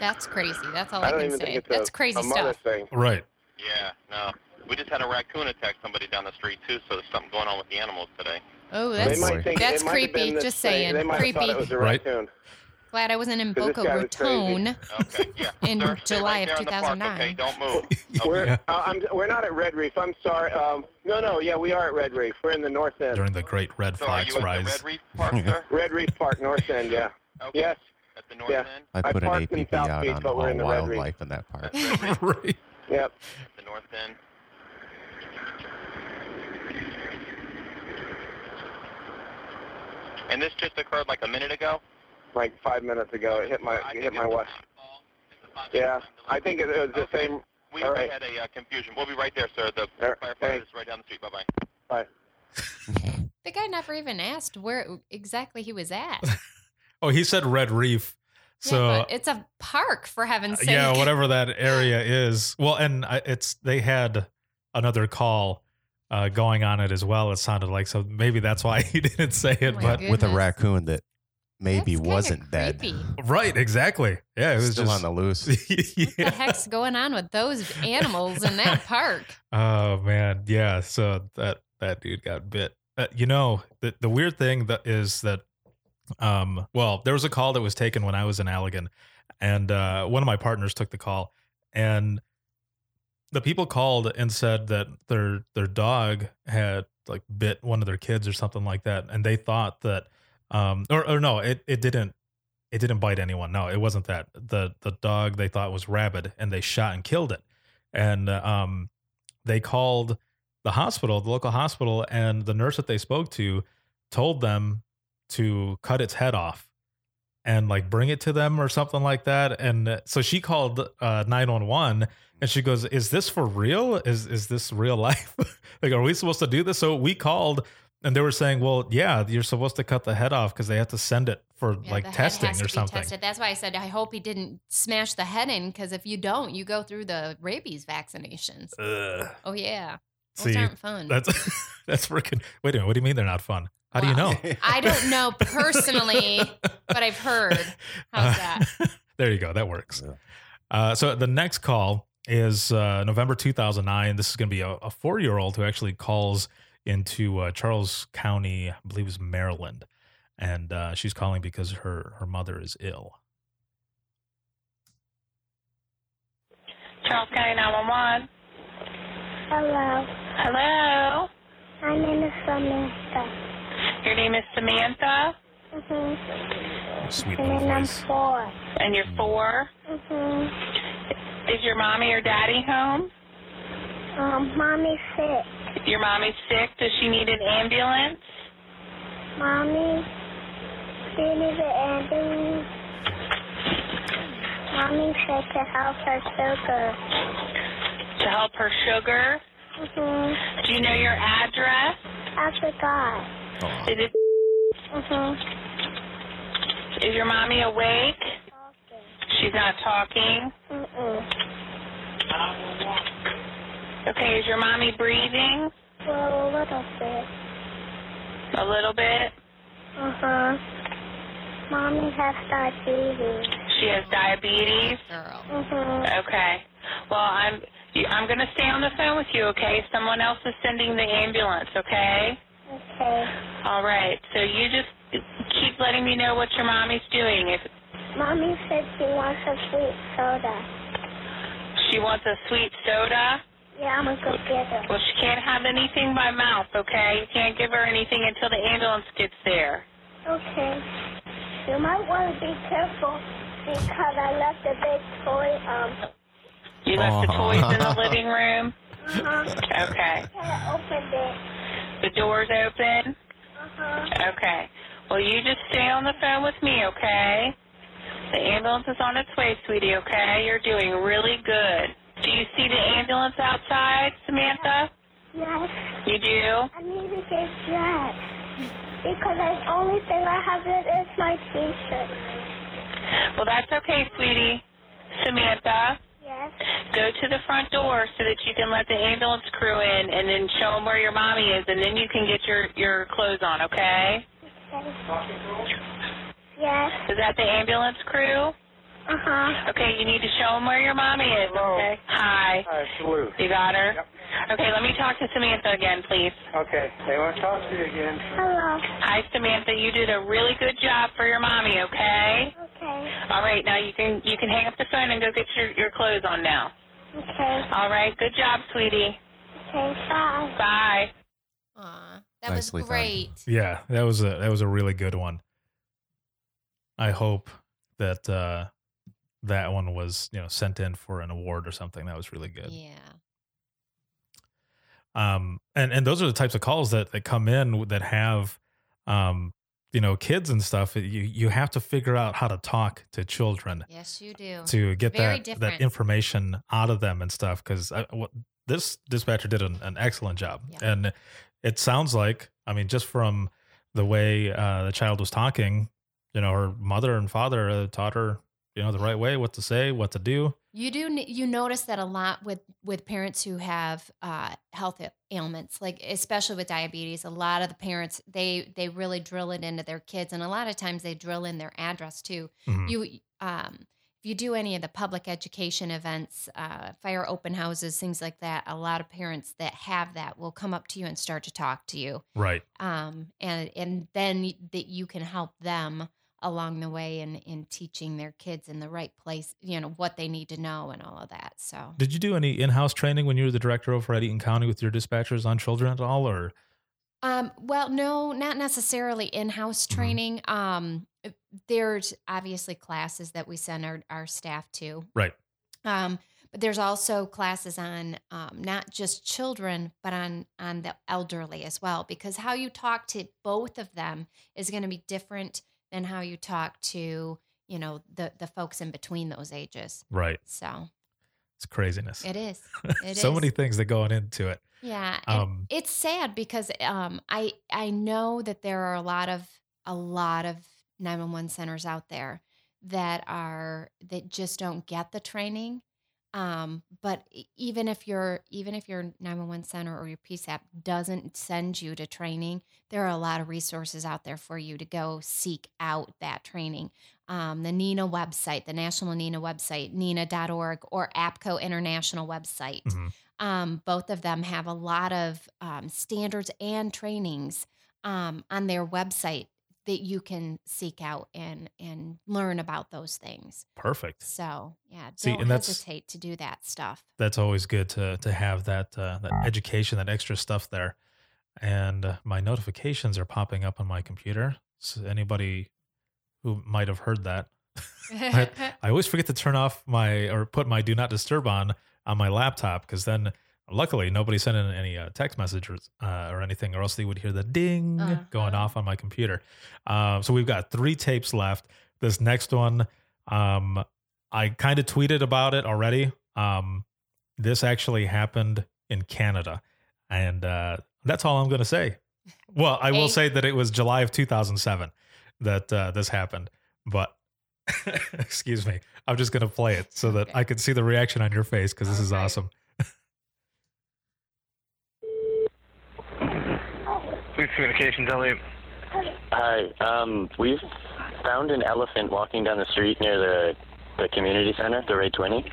That's crazy. That's all I I, can say. That's a, crazy a stuff. thing. Right. Yeah, no. We just had a raccoon attack somebody down the street, too, so there's something going on with the animals today. Oh, that's that's it might have been creepy. this Just thing. saying, They might have thought creepy. it was a Right. raccoon. glad I wasn't in this Boca guy was crazy. Raton. Okay, yeah. In sir, July right of there in the park, 2009. okay, don't move. We're uh, I'm, we're not at Red Reef. I'm sorry. Um, no, no. Yeah, we are at Red Reef. We're in the north end. During the great red So are fox rise. Red Reef Park, sir? Red Reef Park, north end. Yeah. Okay. Yes. At the north Yeah. end? I I put an parked in APB out Beach, on but we're all in the wildlife in that park. That's right. Yep. at the north end. And this just occurred like a minute ago? Like five minutes ago, it hit my it hit my wife. Yeah. I think it was the same. We All right. had a uh, confusion. We'll be right there, sir. The All right, firefighter thanks. is right down the street. Bye-bye. Bye. The guy never even asked where exactly he was at. Oh, he said Red Reef. So yeah, but it's a park for heaven's sake. yeah, whatever that area is. Well, and it's they had another call uh, going on it as well. It sounded like so maybe that's why he didn't say it. Oh my but With a raccoon that maybe That's wasn't dead. right, exactly. Yeah, it was Still just on the loose. What the heck's going on with those animals in that park? Oh man, yeah. So that that dude got bit. Uh, you know, the the weird thing that is that, um, well, there was a call that was taken when I was in Allegan, and uh, one of my partners took the call, and the people called and said that their their dog had like bit one of their kids or something like that, and they thought that, um, or or no, it it didn't. It didn't bite anyone. No, it wasn't that. the The dog they thought was rabid, and they shot and killed it. And uh, um, they called the hospital, the local hospital, and the nurse that they spoke to told them to cut its head off and like bring it to them or something like that. And so she called uh, 911 and she goes, "Is this for real? Is is this real life? like, are we supposed to do this?" So we called. And they were saying, "Well, yeah, you're supposed to cut the head off because they have to send it for Yeah, like testing or something." tested. That's why I said I hope he didn't smash the head in because if you don't, you go through the rabies vaccinations. Ugh. Oh yeah, those See, aren't fun. that's that's freaking. Wait a minute. What do you mean they're not fun? How do you know? I don't know personally, but I've heard. How's that? there you go. That works. Yeah. Uh, so the next call is uh, November 2009. This is going to be a, a four year old who actually calls into uh, Charles County, I believe it's Maryland. and uh, she's calling because her her mother is ill. Charles County 911. Hello. Hello. My name is Samantha. Your name is Samantha, Mm-hmm. Sweet And little then I'm four. and you're four. Mm-hmm. Is your mommy or daddy home? Um, mommy's sick. Your mommy's sick. Does she need an ambulance? Mommy, she needs an ambulance. Mommy said to help her sugar. To help her sugar? Mm-hmm. Do you know your address? I forgot. Is it? Mm-hmm. Is your mommy awake? She's not talking. Mm-mm. Okay. Is your mommy breathing? Well, a little bit. A little bit. Uh-huh. Mommy has diabetes. She has diabetes. Girl. Mm-hmm. Okay. Well, I'm I'm going to stay on the phone with you. Okay. Someone else is sending the ambulance. Okay. Okay. All right. So you just keep letting me know what your mommy's doing. If Mommy said she wants a sweet soda. she wants a sweet soda, Yeah, I'm gonna go get her. well, she can't have anything by mouth. Okay. You can't give her anything until the ambulance gets there. Okay. You might want to be careful because I left a big toy. Um. You left the toys in the living room. Uh-huh. Okay. I opened it. The door's open. Uh-huh. Okay. Well, you just stay on the phone with me, okay? The ambulance is on its way, sweetie, okay? You're doing really good. Do you see the ambulance outside, Samantha? Yes. You do? I need to get dressed. Because the only thing I have is my t-shirt. Well, that's okay, sweetie. Samantha, Yes. go to the front door so that you can let the ambulance crew in and then show them where your mommy is, and then you can get your, your clothes on, okay? Okay. Yes. Is that the ambulance crew? Uh-huh. Okay, you need to show them where your mommy is, okay? Hi. Hi, it's Lou. You got her? Yep. Okay, let me talk to Samantha again, please. Okay, they want to talk to you again. Hello. Hi, Samantha. You did a really good job for your mommy, okay? Okay. All right, now you can you can hang up the phone and go get your, your clothes on now. Okay. All right, good job, sweetie. Okay, bye. Bye. Aw, that Nicely was done. great. Yeah, that was a that was a really good one. I hope that uh, that one was you know sent in for an award or something. That was really good. Yeah. um and and those are the types of calls that that come in that have um you know kids and stuff you you have to figure out how to talk to children Yes, you do. to get Very that different. that information out of them and stuff because this dispatcher did an, an excellent job Yeah. and it sounds like i mean just from the way uh, the child was talking you know her mother and father uh, taught her you know the right way what to say what to do You do. You notice that a lot with with parents who have uh, health ailments, like especially with diabetes. A lot of the parents they they really drill it into their kids, and a lot of times they drill in their address too. Mhm. You um, if you do any of the public education events, uh, fire open houses, things like that, a lot of parents that have that will come up to you and start to talk to you, right um, and and then that you can help them along the way in in teaching their kids in the right place, you know what they need to know and all of that. So Did you do any in-house training when you were the director over at Eaton County with your dispatchers on children at all, or Um, well, no, not necessarily in-house Mhm. training. Um, there's obviously classes that we send our, our staff to. right? Um, but there's also classes on um, not just children, but on on the elderly as well, because how you talk to both of them is going to be different than how you talk to you know the the folks in between those ages. Right. So It's craziness. it is. It so is. many things that going into it. Yeah, and Um, it's sad because um, I I know that there are a lot of a lot of nine one one centers out there that are that just don't get the training. Um, but even if your even if your nine one one center or your PSAP doesn't send you to training, there are a lot of resources out there for you to go seek out that training. Um, the NENA website, the National NENA website, NENA.org, or APCO International website mhm. um, both of them have a lot of um, standards and trainings um, on their website that you can seek out and and learn about those things. Perfect. So yeah, don't and that's- hesitate to do that stuff. That's always good to to have that uh, that education, that extra stuff there. And uh, my notifications are popping up on my computer. So anybody who might have heard that, I, I always forget to turn off my or put my do not disturb on on my laptop because then luckily nobody sent in any uh, text messages uh, or anything or else they would hear the ding Uh-huh. going off on my computer. Um, so we've got three tapes left. This next one um, i kind of tweeted about it already. Um, this actually happened in canada and uh, that's all i'm going to say. Well i will say that it was july of 2007 that uh, this happened but excuse me. I'm just going to play it so that Okay. i can see the reaction on your face because this is right. awesome Police Communications, Elliot. Hi. Um, we've found an elephant walking down the street near the the community center, the Ray Twinney.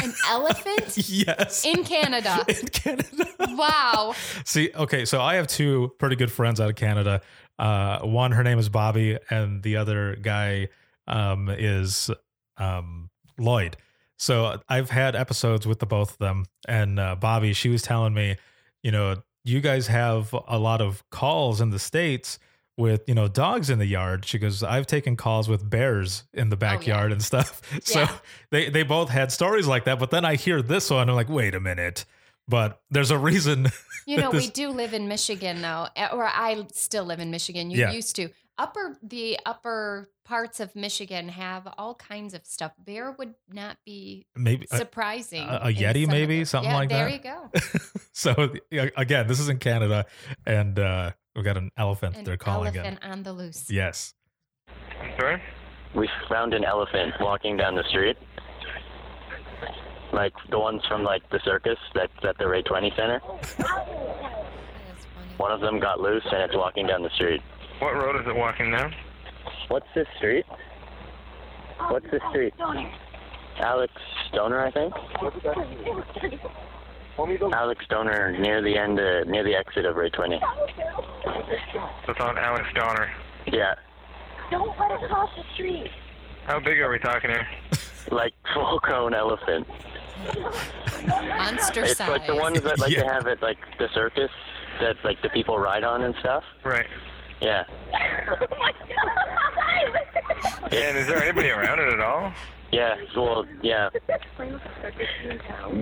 An elephant yes in Canada. in canada Wow. See, okay, so I have two pretty good friends out of Canada. Uh, one, her name is Bobby, and the other guy um, is um, Lloyd. So I've had episodes with the both of them, and uh, Bobby, she was telling me, you know, you guys have a lot of calls in the states with you know dogs in the yard. She goes, I've taken calls with bears in the backyard and stuff. So Yeah. they they both had stories like that. But then I hear this one, I'm like, wait a minute. But there's a reason. You know, that we do live in Michigan though, eh, or I still live in Michigan. You Yeah. used to. Upper the upper parts of Michigan have all kinds of stuff. Bear would not be maybe uh, surprising. a- a Yeti some maybe? the- Something yeah, like there that? There you go. so again, this is in Canada, and uh, we've got an elephant. An they're calling elephant it. on the loose. Yes. Sorry? We found an elephant walking down the street, like the ones from like the circus that's at the Ray Twinney Center. That is funny. One of them got loose and it's walking down the street. What road is it walking down? What's this street? What's this street? Alex Doner, I think. Alex Doner near the end, uh, near the exit of Ray Twinney. So it's on Alex Doner. Yeah, Don't let it cross the street. How big are we talking here? like full cone elephant. Monster It's size. like the ones that like Yeah. they have at like the circus that like the people ride on and stuff. Right. Yeah. Yeah, and is there anybody around it at all? Yeah. Well, yeah.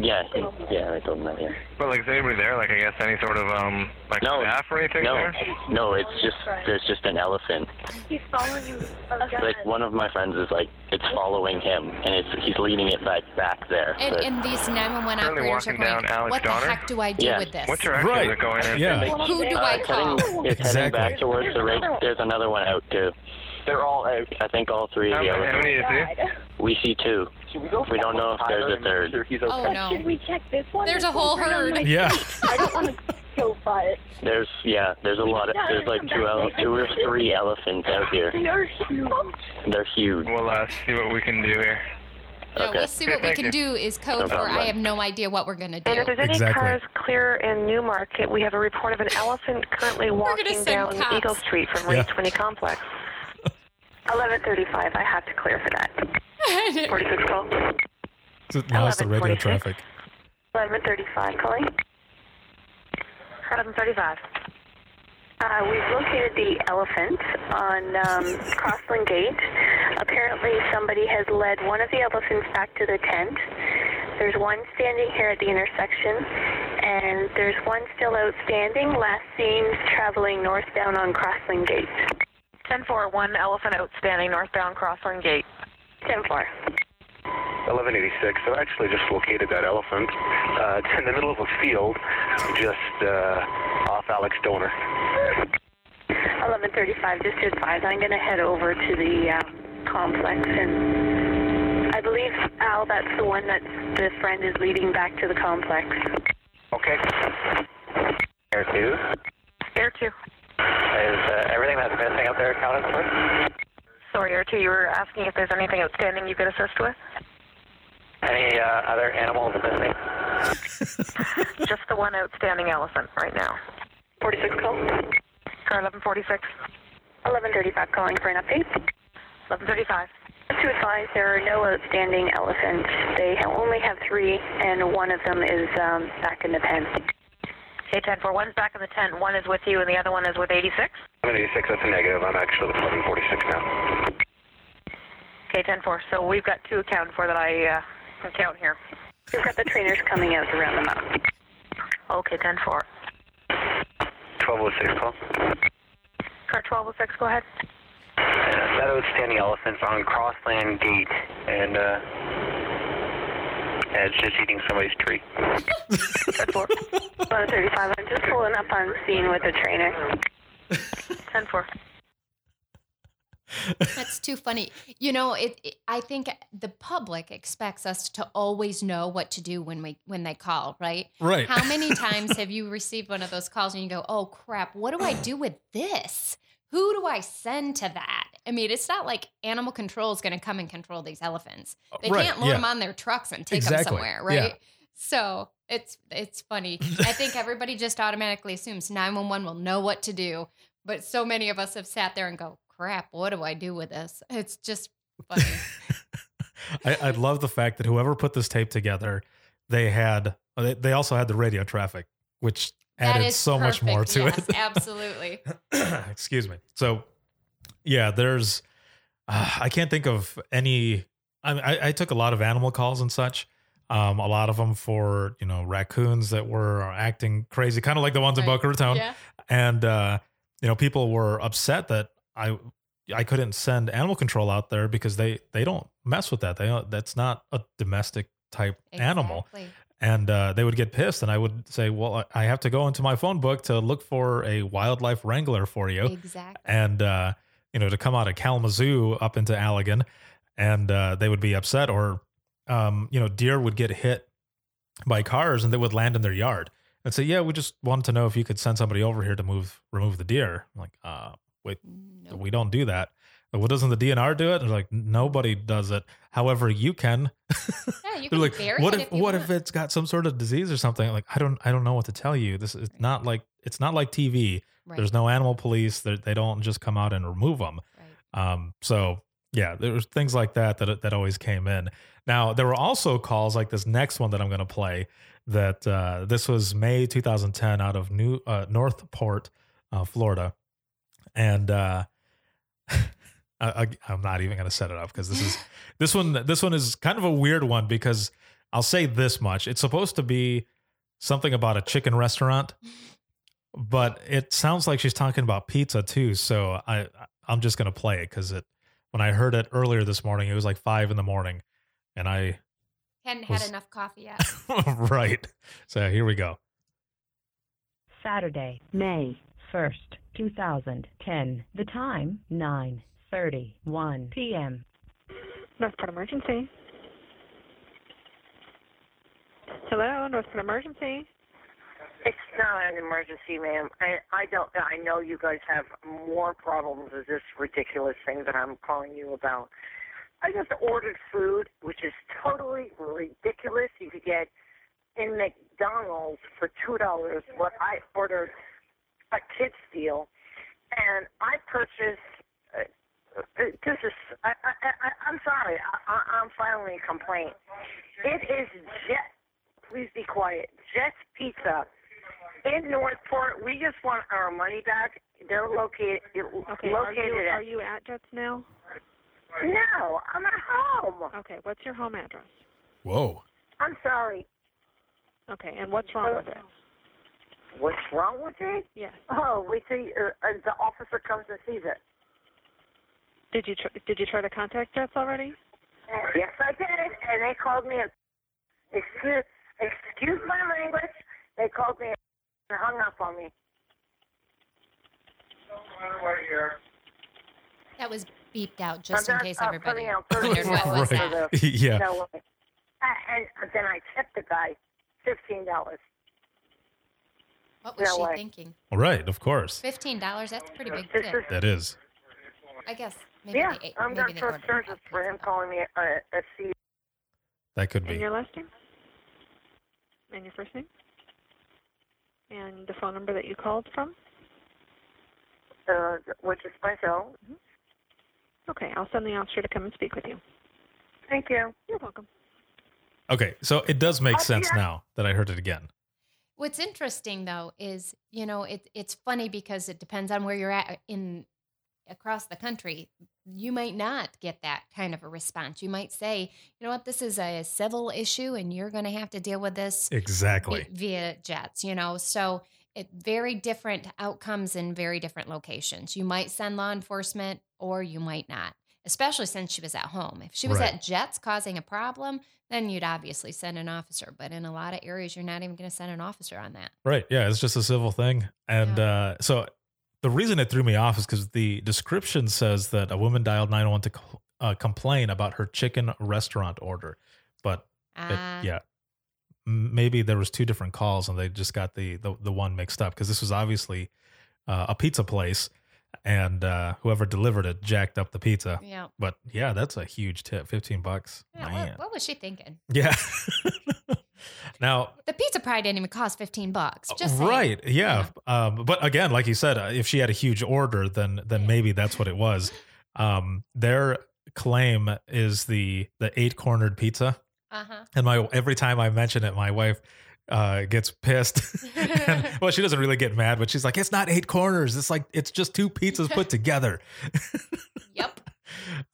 Yeah. Yeah. I told him that. Yeah. But like, is anybody there? Like, I guess any sort of um, like No. staff or anything No. there? No. It's just there's just an elephant. He's following you. Like one of my friends is like it's following him and it's he's leading it back back there. and, But and these 911 Currently operators are going, down Alex what Doner? the heck do I do Yeah. with this? What direction Right. is it going in? Yeah. Who do uh, I it's call? heading, it's Exactly. heading back towards the rig. There's another one out too. They're all out. I think all three of How the many, how elephants. many is he? We see two. We don't know if there's a third. Oh no. Should we check this one? There's a whole herd. Yeah. I don't want to go by it. There's yeah. There's a lot of there's like two ele- two or three elephants out here. They are huge. They're huge. We'll uh, see what we can do here. Yeah, Okay. we'll see what we Thank can you. do is code No for problem. I have no idea what we're going to do. And if do. there's any Exactly. cars clear in Newmarket, we have a report of an elephant currently walking send down cops. Eagle Street from Yeah. Route 20 Complex. 1135, I have to clear for that. 46 call. So now it's the regular traffic. 11:35 calling. 1135. Uh, we've located the elephant on um, Crossland Gate. Apparently, somebody has led one of the elephants back to the tent. There's one standing here at the intersection, and there's one still outstanding, last seen traveling northbound on Crossland Gate. 10-4, one elephant outstanding northbound Crossland Gate. 10 4. 1186. So I actually just located that elephant. Uh, it's in the middle of a field, just uh, off Alex Doner. 1135, just to advise, I'm going to head over to the um, complex, and I believe, Al, that's the one that the friend is leading back to the complex. Okay. Air two. Air 2. Is uh, everything that's missing out there accounted for? Sorry, Air 2, you were asking if there's anything outstanding you could assist with? Any uh, other animals missing? Just the one outstanding elephant right now. 46 call. Car 1146. 1135 calling for an update. 1135. To advise, there are no outstanding elephants. They only have three, and one of them is um, back in the pen. Okay, 10 4. One's back in the tent. One is with you, and the other one is with 86. I'm at 86, that's a negative. I'm actually with 1146 now. Okay, 10 4. So we've got two accounted for that I uh, can count here. We've got the trainers coming out to round them up. Okay, 10 4. 1206 call. Car 1206, go ahead. Uh, that outstanding elephant's on Crossland Gate, and uh, it's just eating somebody's tree. 1135, I'm just pulling up on scene with the trainer. 10 4. That's too funny. You know, it, it. I think the public expects us to always know what to do when we when they call, right? Right. How many times have you received one of those calls and you go, "Oh crap, what do I do with this? Who do I send to that?" I mean, it's not like animal control is going to come and control these elephants. Uh, they Right, can't load yeah. them on their trucks and take Exactly, them somewhere, yeah. right? So it's it's funny. I think everybody just automatically assumes 911 will know what to do, but so many of us have sat there and go, "Crap, what do I do with this?" It's just funny. I, I love the fact that whoever put this tape together, they had they, they also had the radio traffic, which That added so much more to yes, it. absolutely. Excuse me. So, yeah, there's uh, I can't think of any. I, I I took a lot of animal calls and such. Um, a lot of them for you know raccoons that were acting crazy, kind of like the ones in Right. Boca Raton. Yeah. And uh, you know, people were upset that I I couldn't send animal control out there because they they don't mess with that. They don't, that's not a domestic type animal. And uh, they would get pissed, and I would say, "Well, I- I have to go into my phone book to look for a wildlife wrangler for you." Exactly. And uh, you know, to come out of Kalamazoo up into Allegan, and uh, they would be upset, or um, you know, deer would get hit by cars and they would land in their yard and say, "Yeah, we just wanted to know if you could send somebody over here to move remove the deer." I'm like, uh, wait, we don't do that. What doesn't the DNR do it? They're like, nobody does it. However, you can. Yeah, you They're can like, what it if if what want." if it's got some sort of disease or something? Like, I don't I don't know what to tell you. This is not like it's not like TV. Right. There's no animal police. They're, they don't just come out and remove them. Right. Um, so yeah, there was things like that that that always came in. Now there were also calls like this next one that I'm going to play. That uh, this was May 2010 out of New uh, Northport, uh, Florida, and uh, I, I, I'm not even going to set it up because this is this one. This one is kind of a weird one because I'll say this much: it's supposed to be something about a chicken restaurant, but it sounds like she's talking about pizza too. So I I'm just going to play it because it when I heard it earlier this morning, it was like five in the morning, and I Hadn't was- had enough coffee yet. right. So here we go. Saturday, May 1st, 2010. The time, 9.31 p.m. Northport Emergency. Hello, Northport Emergency. It's not an emergency, ma'am. I I don't. I know you guys have more problems with this ridiculous thing that I'm calling you about. I just ordered food, which is totally ridiculous. You could get in McDonald's for two dollars what I ordered a kids deal, and I purchased. This is. I, I, I, I'm sorry. I, I, I'm filing a complaint. It is Jet. Please be quiet. Jet's Pizza in Northport. We just want our money back. They're located Okay, are you, at. are you at Jets now? No, I'm at home. Okay, what's your home address? Whoa. I'm sorry. Okay, and what's wrong with it? What's wrong with it? Yes. Oh, we see. Uh, uh, the officer comes and sees it. Did you tr- did you try to contact Jets already? Yes, I did, and they called me. A, excuse, excuse my language. They called me and hung up on me. That was beeped out just in I'm case uh, everybody putting out wondered what was Right. that. Yeah. No way. Uh, and then I tipped the guy fifteen dollars. What was No she way. thinking? All right, of course. Fifteen dollars. That's a pretty big tip. That is. I guess maybe yeah, they I'm maybe not they sure ordered charges for him calling me a, a C. That could And be. And your last name? And your first name? And the phone number that you called from? uh, which is my cell. Okay, I'll send the officer to come and speak with you. Thank you. You're welcome. Okay, so it does make Oh, sense yeah. now that I heard it again. What's interesting though is, you know, it, it's funny because it depends on where you're at in across the country. You might not get that kind of a response. You might say, you know what, this is a civil issue and you're going to have to deal with this Exactly. via jets, you know. So it very different outcomes in very different locations. You might send law enforcement or you might not. Especially since she was at home. If she was Right. at jets causing a problem, then you'd obviously send an officer. But in a lot of areas, you're not even going to send an officer on that. Right. Yeah, it's just a civil thing. And uh, so the reason it threw me off is because the description says that a woman dialed 911 to uh, complain about her chicken restaurant order. But it- Ah. yeah, maybe there was two different calls and they just got the the, the one mixed up because this was obviously uh, a pizza place and uh, whoever delivered it jacked up the pizza. Yeah. But yeah, that's a huge tip. 15 bucks. Yeah, Man. what, what was she thinking? Yeah. now, The pizza probably didn't even cost 15 bucks. Just saying. right yeah, Um, but again like you said uh, if she had a huge order then then maybe that's what it was um, their claim is the the eight cornered pizza Uh-huh. and my every time i mention it my wife uh, gets pissed and, well she doesn't really get mad but she's like it's not eight corners it's like it's just two pizzas put together yep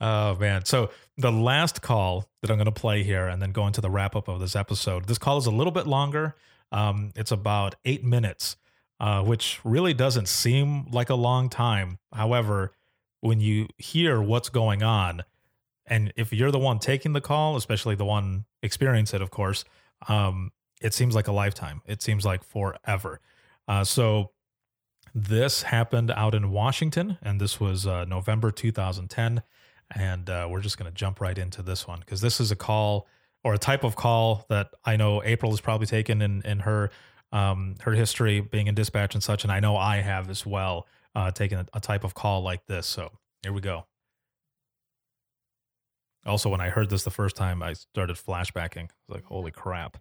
Oh man. So the last call that I'm going to play here and then go into the wrap up of this episode. This call is a little bit longer. Um, it's about eight minutes, uh, which really doesn't seem like a long time. However, when you hear what's going on, and if you're the one taking the call, especially the one experience it, of course, um, it seems like a lifetime. It seems like forever. Uh, so this happened out in Washington, and this was uh, November 2010. And uh, we're just going to jump right into this one because this is a call or a type of call that I know April has probably taken in in her um, her history being in dispatch and such, and I know I have as well uh, taken a, a type of call like this. So here we go. Also, when I heard this the first time, I started flashbacking. I was like, "Holy crap!"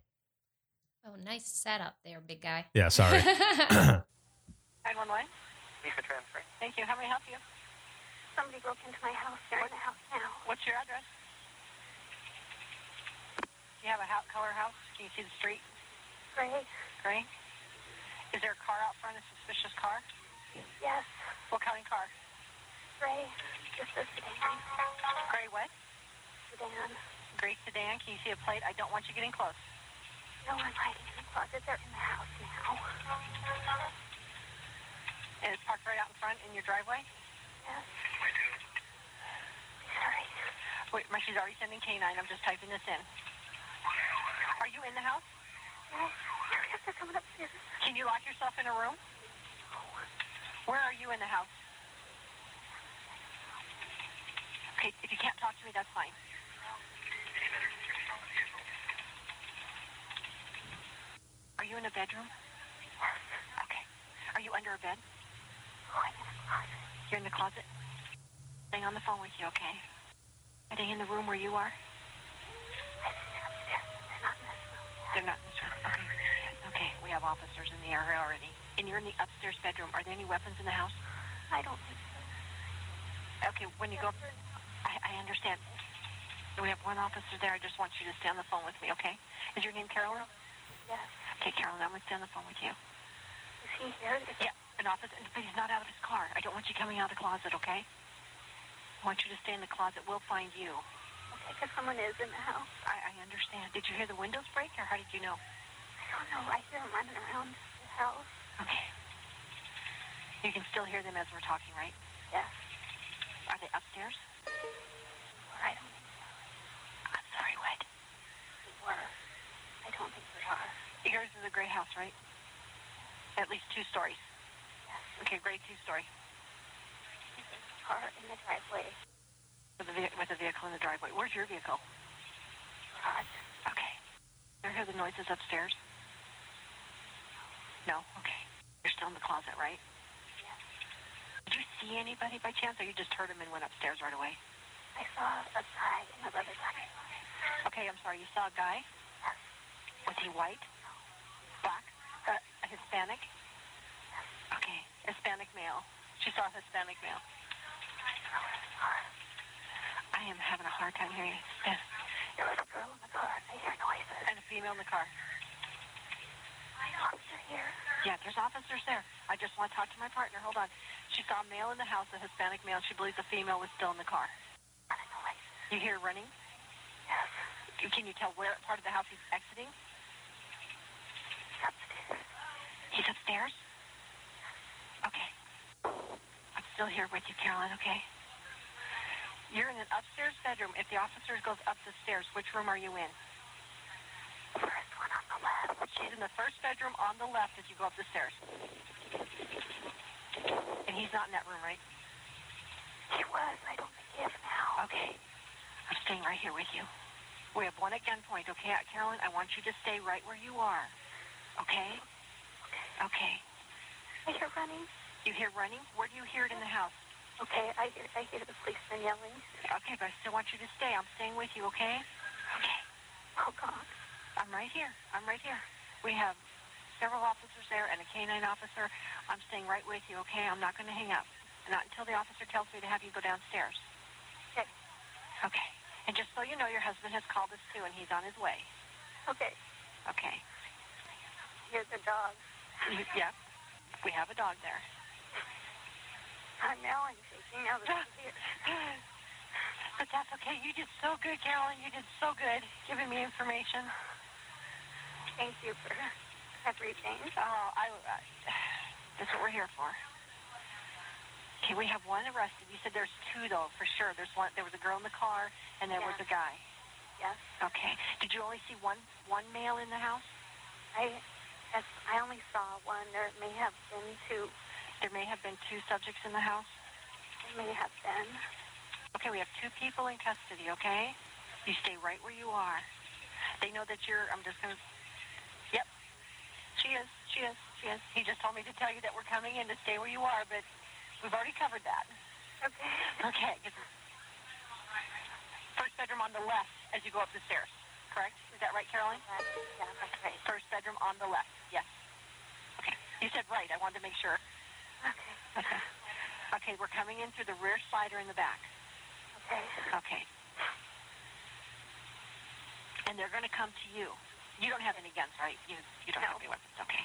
Oh, nice setup there, big guy. Yeah, sorry. 911? Lisa transfer. Thank you. How may I help you? Somebody broke into my house. They're in the house now. What's your address? Do you have a house, color house? Can you see the street? Gray? Gray? Is there a car out front, a suspicious car? Yes. What kind of car? Gray. Just a sedan. Gray what? Sedan. Gray sedan. Can you see a plate? I don't want you getting close. No, I'm hiding in the closet. They're in the house now. And it's parked right out in front in your driveway? Yes. Sorry. Wait, my, she's already sending K9. I'm just typing this in. Are you in the house? Up. They're coming upstairs. Can you lock yourself in a room? Where are you in the house? Okay, if you can't talk to me, that's fine. Are you in a bedroom? Okay. Are you under a bed? Oh, You're in the closet? Staying on the phone with you, okay? Are they in the room where you are? They're upstairs. They're not in this room. Okay. Okay, we have officers in the area already. And you're in the upstairs bedroom. Are there any weapons in the house? I don't think so. Okay, when you go I, I understand. We have one officer there. I just want you to stay on the phone with me, okay? Is your name Carolyn? Yes. Okay, Carolyn, I'm going to stay on the phone with you. Is he here? Yeah, an officer, but he's not out of his car. I don't want you coming out of the closet, okay? I want you to stay in the closet. We'll find you. Okay, because someone is in the house. I, I understand. Did you hear the windows break, or how did you know? I don't know. I hear them running around the house. Okay. You can still hear them as we're talking, right? Yes. Are they upstairs? I don't think I'm sorry, what? they were. I don't think they are. Yours is a gray house, right? At least two stories. Okay, gray two story. Car in the driveway. With a, ve- with vehicle in the driveway. Where's your vehicle? Garage. Okay. You hear the noises upstairs? No? Okay. You're still in the closet, right? Yes. Did you see anybody by chance, or you just heard them and went upstairs right away? I saw a guy in a leather jacket. Okay, I'm sorry. You saw a guy? Yes. Was he white? Black? Uh, Hispanic? Hispanic male. She saw a Hispanic male. I am having a hard time hearing you. Yeah. There was a girl in the car. I hear noises. And a female in the car. Officer here. Yeah, there's officers there. I just want to talk to my partner. Hold on. She saw a male in the house, a Hispanic male. She believes the female was still in the car. You hear running? Yes. Can you tell where part of the house he's exiting? Upstairs. He's upstairs? Okay. I'm still here with you, Carolyn, okay? You're in an upstairs bedroom. If the officer goes up the stairs, which room are you in? First one on the left. She's in the first bedroom on the left as you go up the stairs. And he's not in that room, right? He was. I don't think he is now. Okay. I'm staying right here with you. We have one at gunpoint, okay, Carolyn? I want you to stay right where you are. Okay? Okay. Are you running. You hear running? Where do you hear it in the house? Okay, I hear I hear the policeman yelling. Okay, but I still want you to stay. I'm staying with you, okay? Okay. Oh God. I'm right here. I'm right here. We have several officers there and a canine officer. I'm staying right with you, okay? I'm not going to hang up. Not until the officer tells me to have you go downstairs. Okay. Okay. And just so you know, your husband has called us too, and he's on his way. Okay. Okay. Here's a dog. Yep. We have a dog there. Uh, now I'm shaking. Now that he's here. But that's okay. You did so good, Carolyn. You did so good giving me information. Thank you for everything. Oh, I, I that's what we're here for. Okay, we have one arrested. You said there's two though, for sure. There's one. There was a girl in the car, and there was a guy. Yes. Okay. Did you only see one one male in the house? I I only saw one. There may have been two. There may have been two subjects in the house. There may have been. Okay, we have two people in custody. Okay. You stay right where you are. They know that you're. I'm just gonna. Yep. She is. She is. She is. He just told me to tell you that we're coming in to stay where you are, but we've already covered that. Okay. Okay. First bedroom on the left as you go up the stairs. Correct? Is that right, Carolyn? Yeah, that's right. First bedroom on the left. Yes. Okay. You said right. I wanted to make sure. Okay. Okay. Okay, we're coming in through the rear slider in the back. Okay. Okay. And they're going to come to you. You don't have any guns, right? You you don't have any weapons. Okay.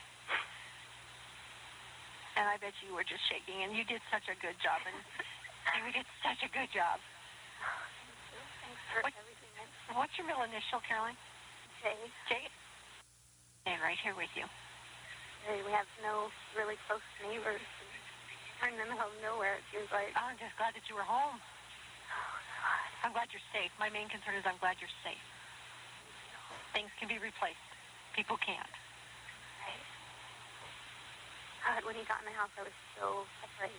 And I bet you were just shaking, and you did such a good job, and you did such a good job. Thanks for What- everything. What's your middle initial, Caroline? Jay. Jay. And right here with you. Hey, we have no really close neighbors. In the middle of nowhere. It seems like. I'm just glad that you were home. I'm glad you're safe. My main concern is I'm glad you're safe. Things can be replaced. People can't. God, when he got in the house, I was so afraid.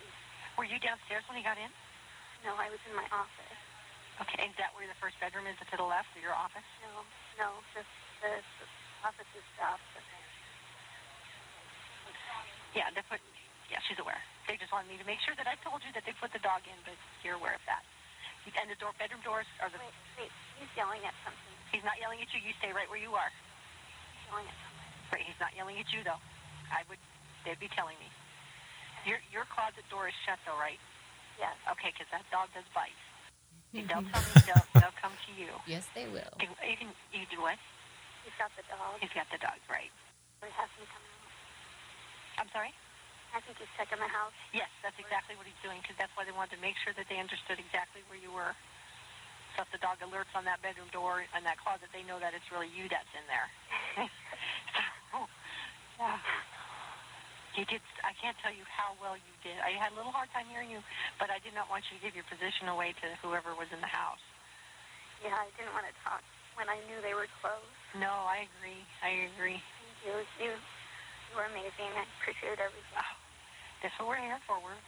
Were you downstairs when he got in? No, I was in my office. Okay, is that where the first bedroom is to the left of your office? No, no, just the, the office is stuff. Yeah, put. Yeah, she's aware. They just wanted me to make sure that I told you that they put the dog in, but you're aware of that. And the door, bedroom doors are the. Wait, wait, he's yelling at something. He's not yelling at you. You stay right where you are. He's yelling at something. Right, he's not yelling at you though. I would. They'd be telling me. Your your closet door is shut though, right? Yes. Okay, because that dog does bite. Mm-hmm. They'll tell me they'll, they'll come to you. Yes, they will. You can, you can you do what? He's got the dog. He's got the dog, right? He has him come out. I'm sorry. I think he's checking the house. Yes, that's exactly what he's doing because that's why they wanted to make sure that they understood exactly where you were. So if the dog alerts on that bedroom door and that closet, they know that it's really you that's in there. so, yeah. You did. I can't tell you how well you did. I had a little hard time hearing you, but I did not want you to give your position away to whoever was in the house. Yeah, I didn't want to talk when I knew they were closed. No, I agree. I agree. Thank you. You, you were amazing. I appreciate everything. Oh, that's what we're here for. We're.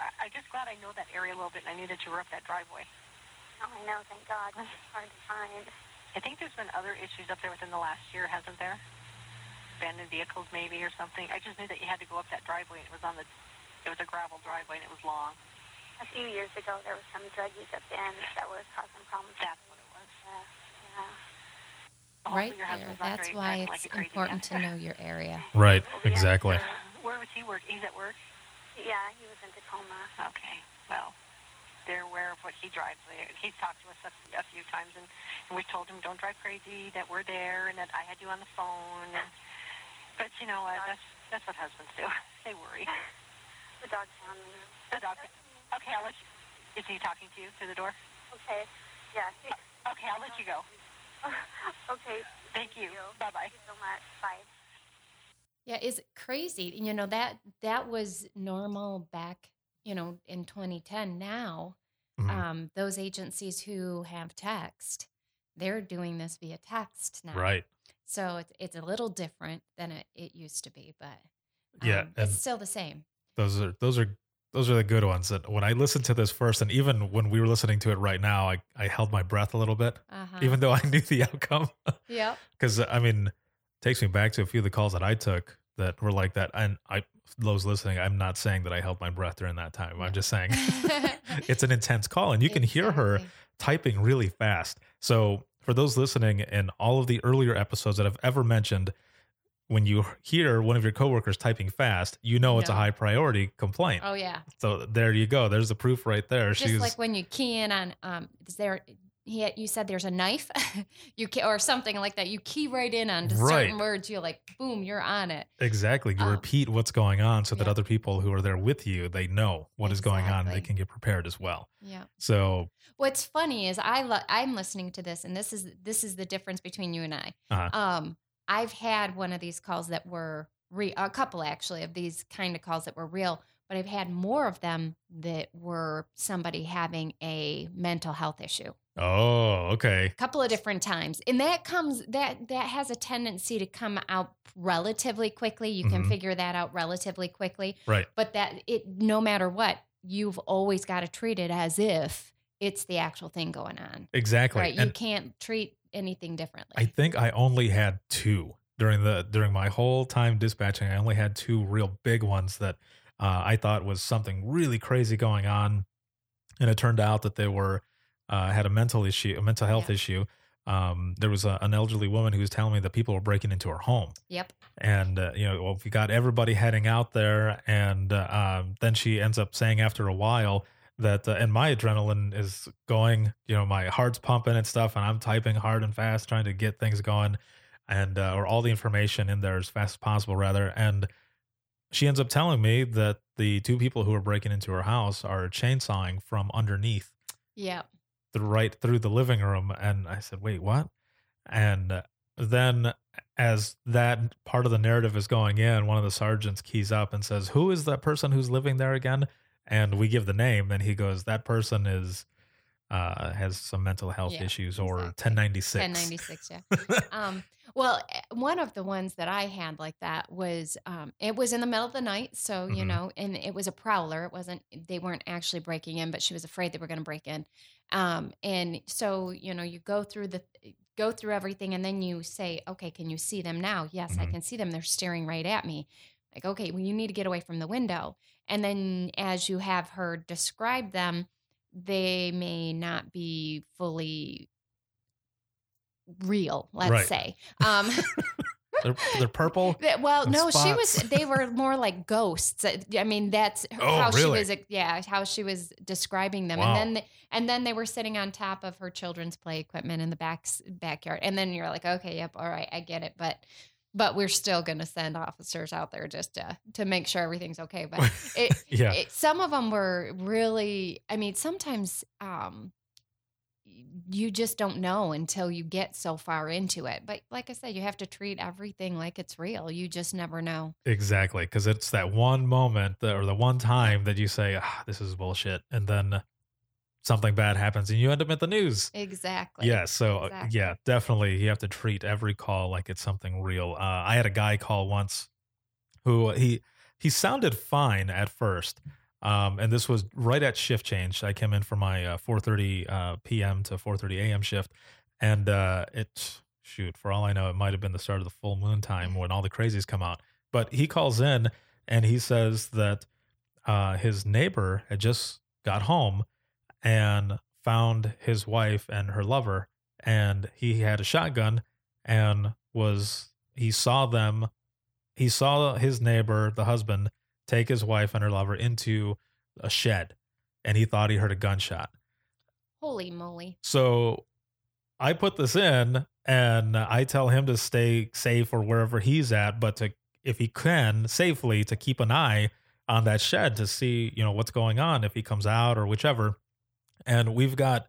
I, I'm just glad I know that area a little bit, and I knew that you were up that driveway. Oh, I know. Thank God. It's hard to find. I think there's been other issues up there within the last year, hasn't there? Abandoned vehicles, maybe, or something. I just knew that you had to go up that driveway. and It was on the, it was a gravel driveway, and it was long. A few years ago, there was some druggies at the end that was causing problems. That's what it was. Yeah. yeah. Hopefully Right there. That's why it's crazy important to know your area. Right, exactly. Where was he work? He's at work. Yeah, he was in Tacoma. Okay. Well, they're aware of what he drives. There. He's talked to us a, a few times, and, and we told him don't drive crazy, that we're there, and that I had you on the phone. And, but you know what? That's that's what husbands do. They worry. The dog's on the The dog. Okay, I'll let you. Is he talking to you through the door? Okay. Yeah. Okay, I'll let you go. okay. Thank you. Bye bye. Thank you so much. Bye. Yeah, is it crazy? You know that that was normal back, you know, in 2010. Now, Mhm. um, those agencies who have text, they're doing this via text now. Right. So it's it's a little different than it, it used to be, but Yeah, um, and it's still the same. those are those are those are the good ones. That when I listened to this first, and even when we were listening to it right now, I I held my breath a little bit, Uh-huh. even though I knew the outcome. Yeah. Because I mean, it takes me back to a few of the calls that I took that were like that. And I, those listening, I'm not saying that I held my breath during that time. I'm just saying it's an intense call, and you can hear her typing really fast. So for those listening, in all of the earlier episodes that I've ever mentioned, when you hear one of your coworkers typing fast, you know it's a high priority complaint. Oh yeah. So there you go. There's the proof right there. Just like when you key in on um is there he you said there's a knife you key, or something like that you key right in on Right. certain words you're like boom you're on it Exactly. You Um, repeat what's going on so that yeah. other people who are there with you, they know what is going on. They can get prepared as well. yeah So, what's funny is i lo- i'm listening to this and this is this is the difference between you and i uh, um i've had one of these calls that were re- a couple actually of these kind of calls that were real but i've had more of them that were somebody having a mental health issue oh, okay. a couple of different times and that comes that that has a tendency to come out relatively quickly you can Mhm. figure that out relatively quickly Right. but that it no matter what you've always got to treat it as if it's the actual thing going on Exactly. right you And can't treat anything differently I think I only had two during the during my whole time dispatching. I only had two real big ones that uh, I thought was something really crazy going on, and it turned out that they were uh, had a mental issue, a mental health issue. Um, there was a, an elderly woman who was telling me that people were breaking into her home. yep and uh, you know well, we got everybody heading out there and uh, um, then she ends up saying after a while that uh, and my adrenaline is going you know my heart's pumping and stuff and i'm typing hard and fast trying to get things going and uh, or all the information in there as fast as possible rather and she ends up telling me that the two people who are breaking into her house are chainsawing from underneath yep. the right through the living room and i said wait what? And then as that part of the narrative is going in one of the sergeants keys up and says who is that person who's living there again and we give the name and he goes that person is uh has some mental health Yeah, issues or 1096 1096 yeah. Um well eh, one of the ones that i had like that was um it was in the middle of the night so you Mhm. know and it was a prowler. It wasn't they weren't actually breaking in but she was afraid they were going to break in. Um and so you know you go through the go through everything and then you say okay can you see them now? Yes i Mhm. can see them. They're staring right at me. Like okay well you need to get away from the window and then as you have her describe them they may not be fully real let's Right. say um they're, they're purple Well, no, she was. They were more like ghosts. Uh, I mean, that's Oh, how she was. Yeah, how she was describing them, Wow. and then and then they were sitting on top of her children's play equipment in the back backyard. And then you're like, okay, yep, all right, I get it, but but we're still going to send officers out there just to to make sure everything's okay. But it, Yeah. it, some of them were really. I mean, sometimes. um you just don't know until you get so far into it. But like I said, you have to treat everything like it's real. You just never know. Exactly, because it's that one moment that, or the one time that you say, ah, "This is bullshit," and then something bad happens, and you end up at the news. Exactly. Yeah, so uh, Exactly. yeah, definitely, you have to treat every call like it's something real. Uh, I had a guy call once who he he sounded fine at first, um, and this was right at shift change. I came in for my uh, 4:30 uh, p.m. to 4:30 a.m. shift, and uh, it shoot for all I know, it might have been the start of the full moon time when all the crazies come out. But he calls in and he says that uh, his neighbor had just got home and found his wife and her lover, and he had a shotgun and was he saw them, he saw his neighbor, the husband, take his wife and her lover into a shed, and he thought he heard a gunshot. Holy moly. So I put this in and I tell him to stay safe or wherever he's at, but to if he can safely to keep an eye on that shed to see, you know, what's going on if he comes out or whichever. And we've got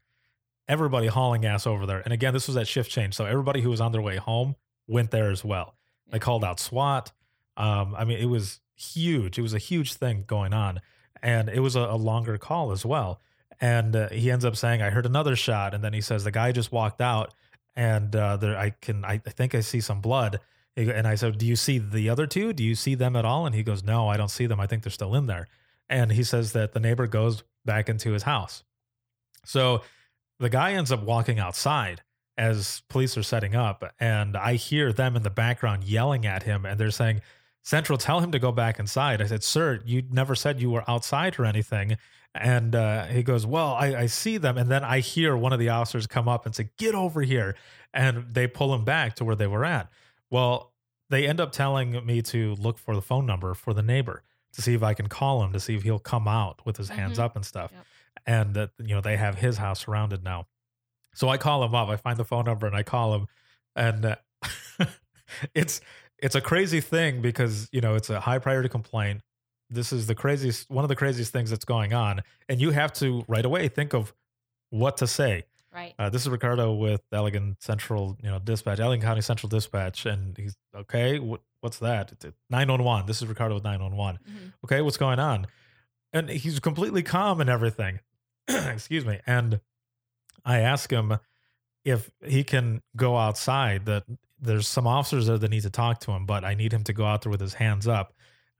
everybody hauling ass over there. And again, this was at shift change. So everybody who was on their way home went there as well. They called out SWAT. Um, I mean, it was huge. It was a huge thing going on. And it was a, a longer call as well. And uh, he ends up saying, I heard another shot. And then he says, the guy just walked out and uh, there, I can, I, I think I see some blood. And I said, Do you see the other two? Do you see them at all? And he goes, No, I don't see them. I think they're still in there. And he says that the neighbor goes back into his house. So the guy ends up walking outside as police are setting up. And I hear them in the background yelling at him. And they're saying, Central, tell him to go back inside. I said, Sir, you never said you were outside or anything. And uh, he goes, Well, I, I see them. And then I hear one of the officers come up and say, Get over here. And they pull him back to where they were at. Well, they end up telling me to look for the phone number for the neighbor to see if I can call him to see if he'll come out with his hands Mhm. up and stuff. And that, you know, they have his house surrounded now. So I call him up. I find the phone number and I call him. And uh, it's it's a crazy thing because you know it's a high priority complaint. This is the craziest one of the craziest things that's going on, and you have to right away think of what to say. Right. Uh, this is Ricardo with Allegan Central, you know, Dispatch, Allegan County Central Dispatch, and he's okay. What, what's that? Nine one one. This is Ricardo with nine one one. Okay, what's going on? And he's completely calm and everything. Excuse me. And I ask him if he can go outside. That there's some officers there that need to talk to him, but I need him to go out there with his hands up.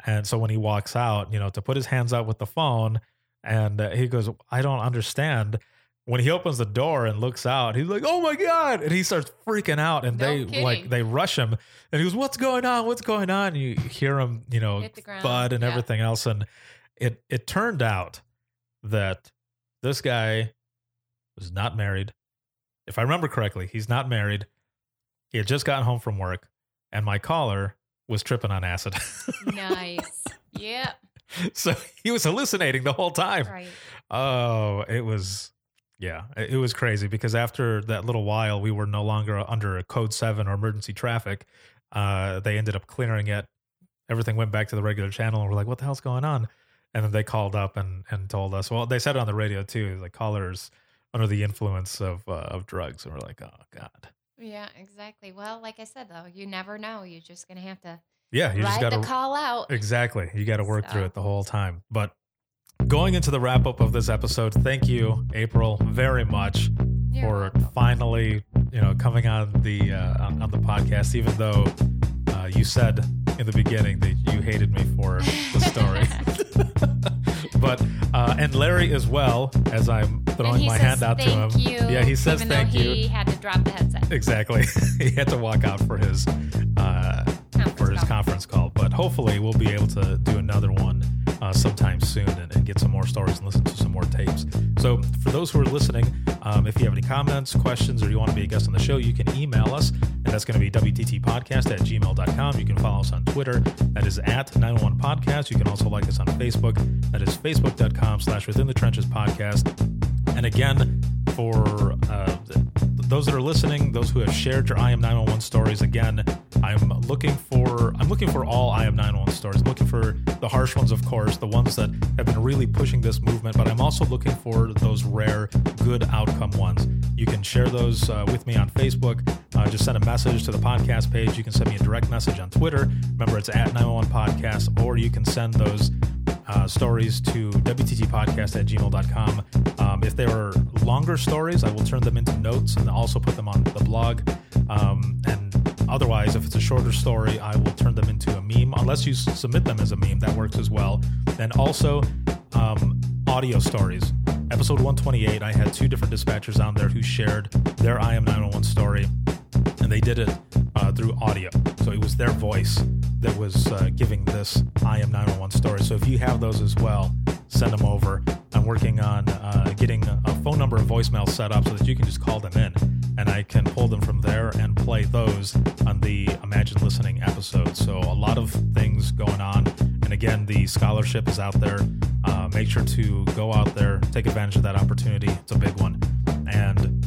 And so when he walks out, you know, to put his hands up with the phone, and uh, he goes, "I don't understand." When he opens the door and looks out, he's like, "Oh my god!" And he starts freaking out, and No they kidding. like they rush him, and he goes, "What's going on? What's going on?" And you hear him, you know, Hit the ground. thud and Yeah. everything else, and it it turned out that this guy was not married. If I remember correctly, he's not married. He had just gotten home from work, and my caller was tripping on acid. Nice. yep. so he was hallucinating the whole time. Right. Oh, it was, yeah, it was crazy because after that little while, we were no longer under a code seven or emergency traffic. Uh, they ended up clearing it. Everything went back to the regular channel, and we're like, "What the hell's going on?" And then they called up and and told us. Well, they said it on the radio too. Like callers under the influence of uh, of drugs, and we're like, "Oh God." Yeah, exactly. Well, like I said though, you never know. You're just gonna have to Yeah, you just got the call out. Exactly. You got to work through it the whole time. But going into the wrap up of this episode, thank you, April, very much for finally, you know, coming on the uh, on, on the podcast. Even though you said in the beginning that you hated me for the story, but uh, and Larry as well, as I'm throwing my hand out to him. you. Yeah, he says even thank you. He had to drop the headset. Exactly. he had to walk out for his uh, for his conference call, but hopefully we'll be able to do another one uh, sometime soon and, and get some more stories and listen to some more tapes. So for those who are listening, um, if you have any comments, questions, or you want to be a guest on the show, you can email us, and that's going to be wttpodcast at gmail.com. You can follow us on Twitter, that is at 901 Podcast. You can also like us on Facebook, that is facebook.com slash within the trenches podcast. And again, for uh, those that are listening, those who have shared your I am 911 stories, again, I'm looking for I'm looking for all I am 911 stories. I'm looking for the harsh ones, of course, the ones that have been really pushing this movement. But I'm also looking for those rare, good outcome ones. You can share those uh, with me on Facebook. Uh, just send a message to the podcast page. You can send me a direct message on Twitter. Remember, it's at 911 Podcast, or you can send those uh, stories to wttpodcast at gmail.com. Um, if they are longer stories, I will turn them into notes and also put them on the blog. Um, and otherwise, if it's a shorter story, I will turn them into a meme, unless you submit them as a meme. That works as well. And also, um, audio stories. Episode 128, I had two different dispatchers on there who shared their I Am 911 story and they did it uh, through audio. So it was their voice that was uh, giving this I Am 911 story. So if you have those as well, send them over. I'm working on uh, getting a phone number and voicemail set up so that you can just call them in, and I can pull them from there and play those on the Imagine Listening episode. So a lot of things going on, and again, the scholarship is out there. Uh, make sure to go out there, take advantage of that opportunity. It's a big one, and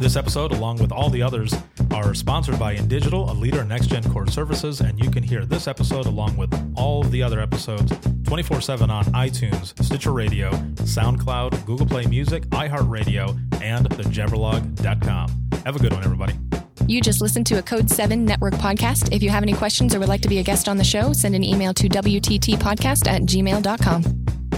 this episode, along with all the others, are sponsored by INdigital, a leader in next gen core services, and you can hear this episode along with all of the other episodes 24 7 on iTunes, Stitcher Radio, SoundCloud, Google Play Music, iHeartRadio, and thejeverlog.com. Have a good one, everybody. You just listened to a Code 7 Network podcast. If you have any questions or would like to be a guest on the show, send an email to WTTpodcast at gmail.com.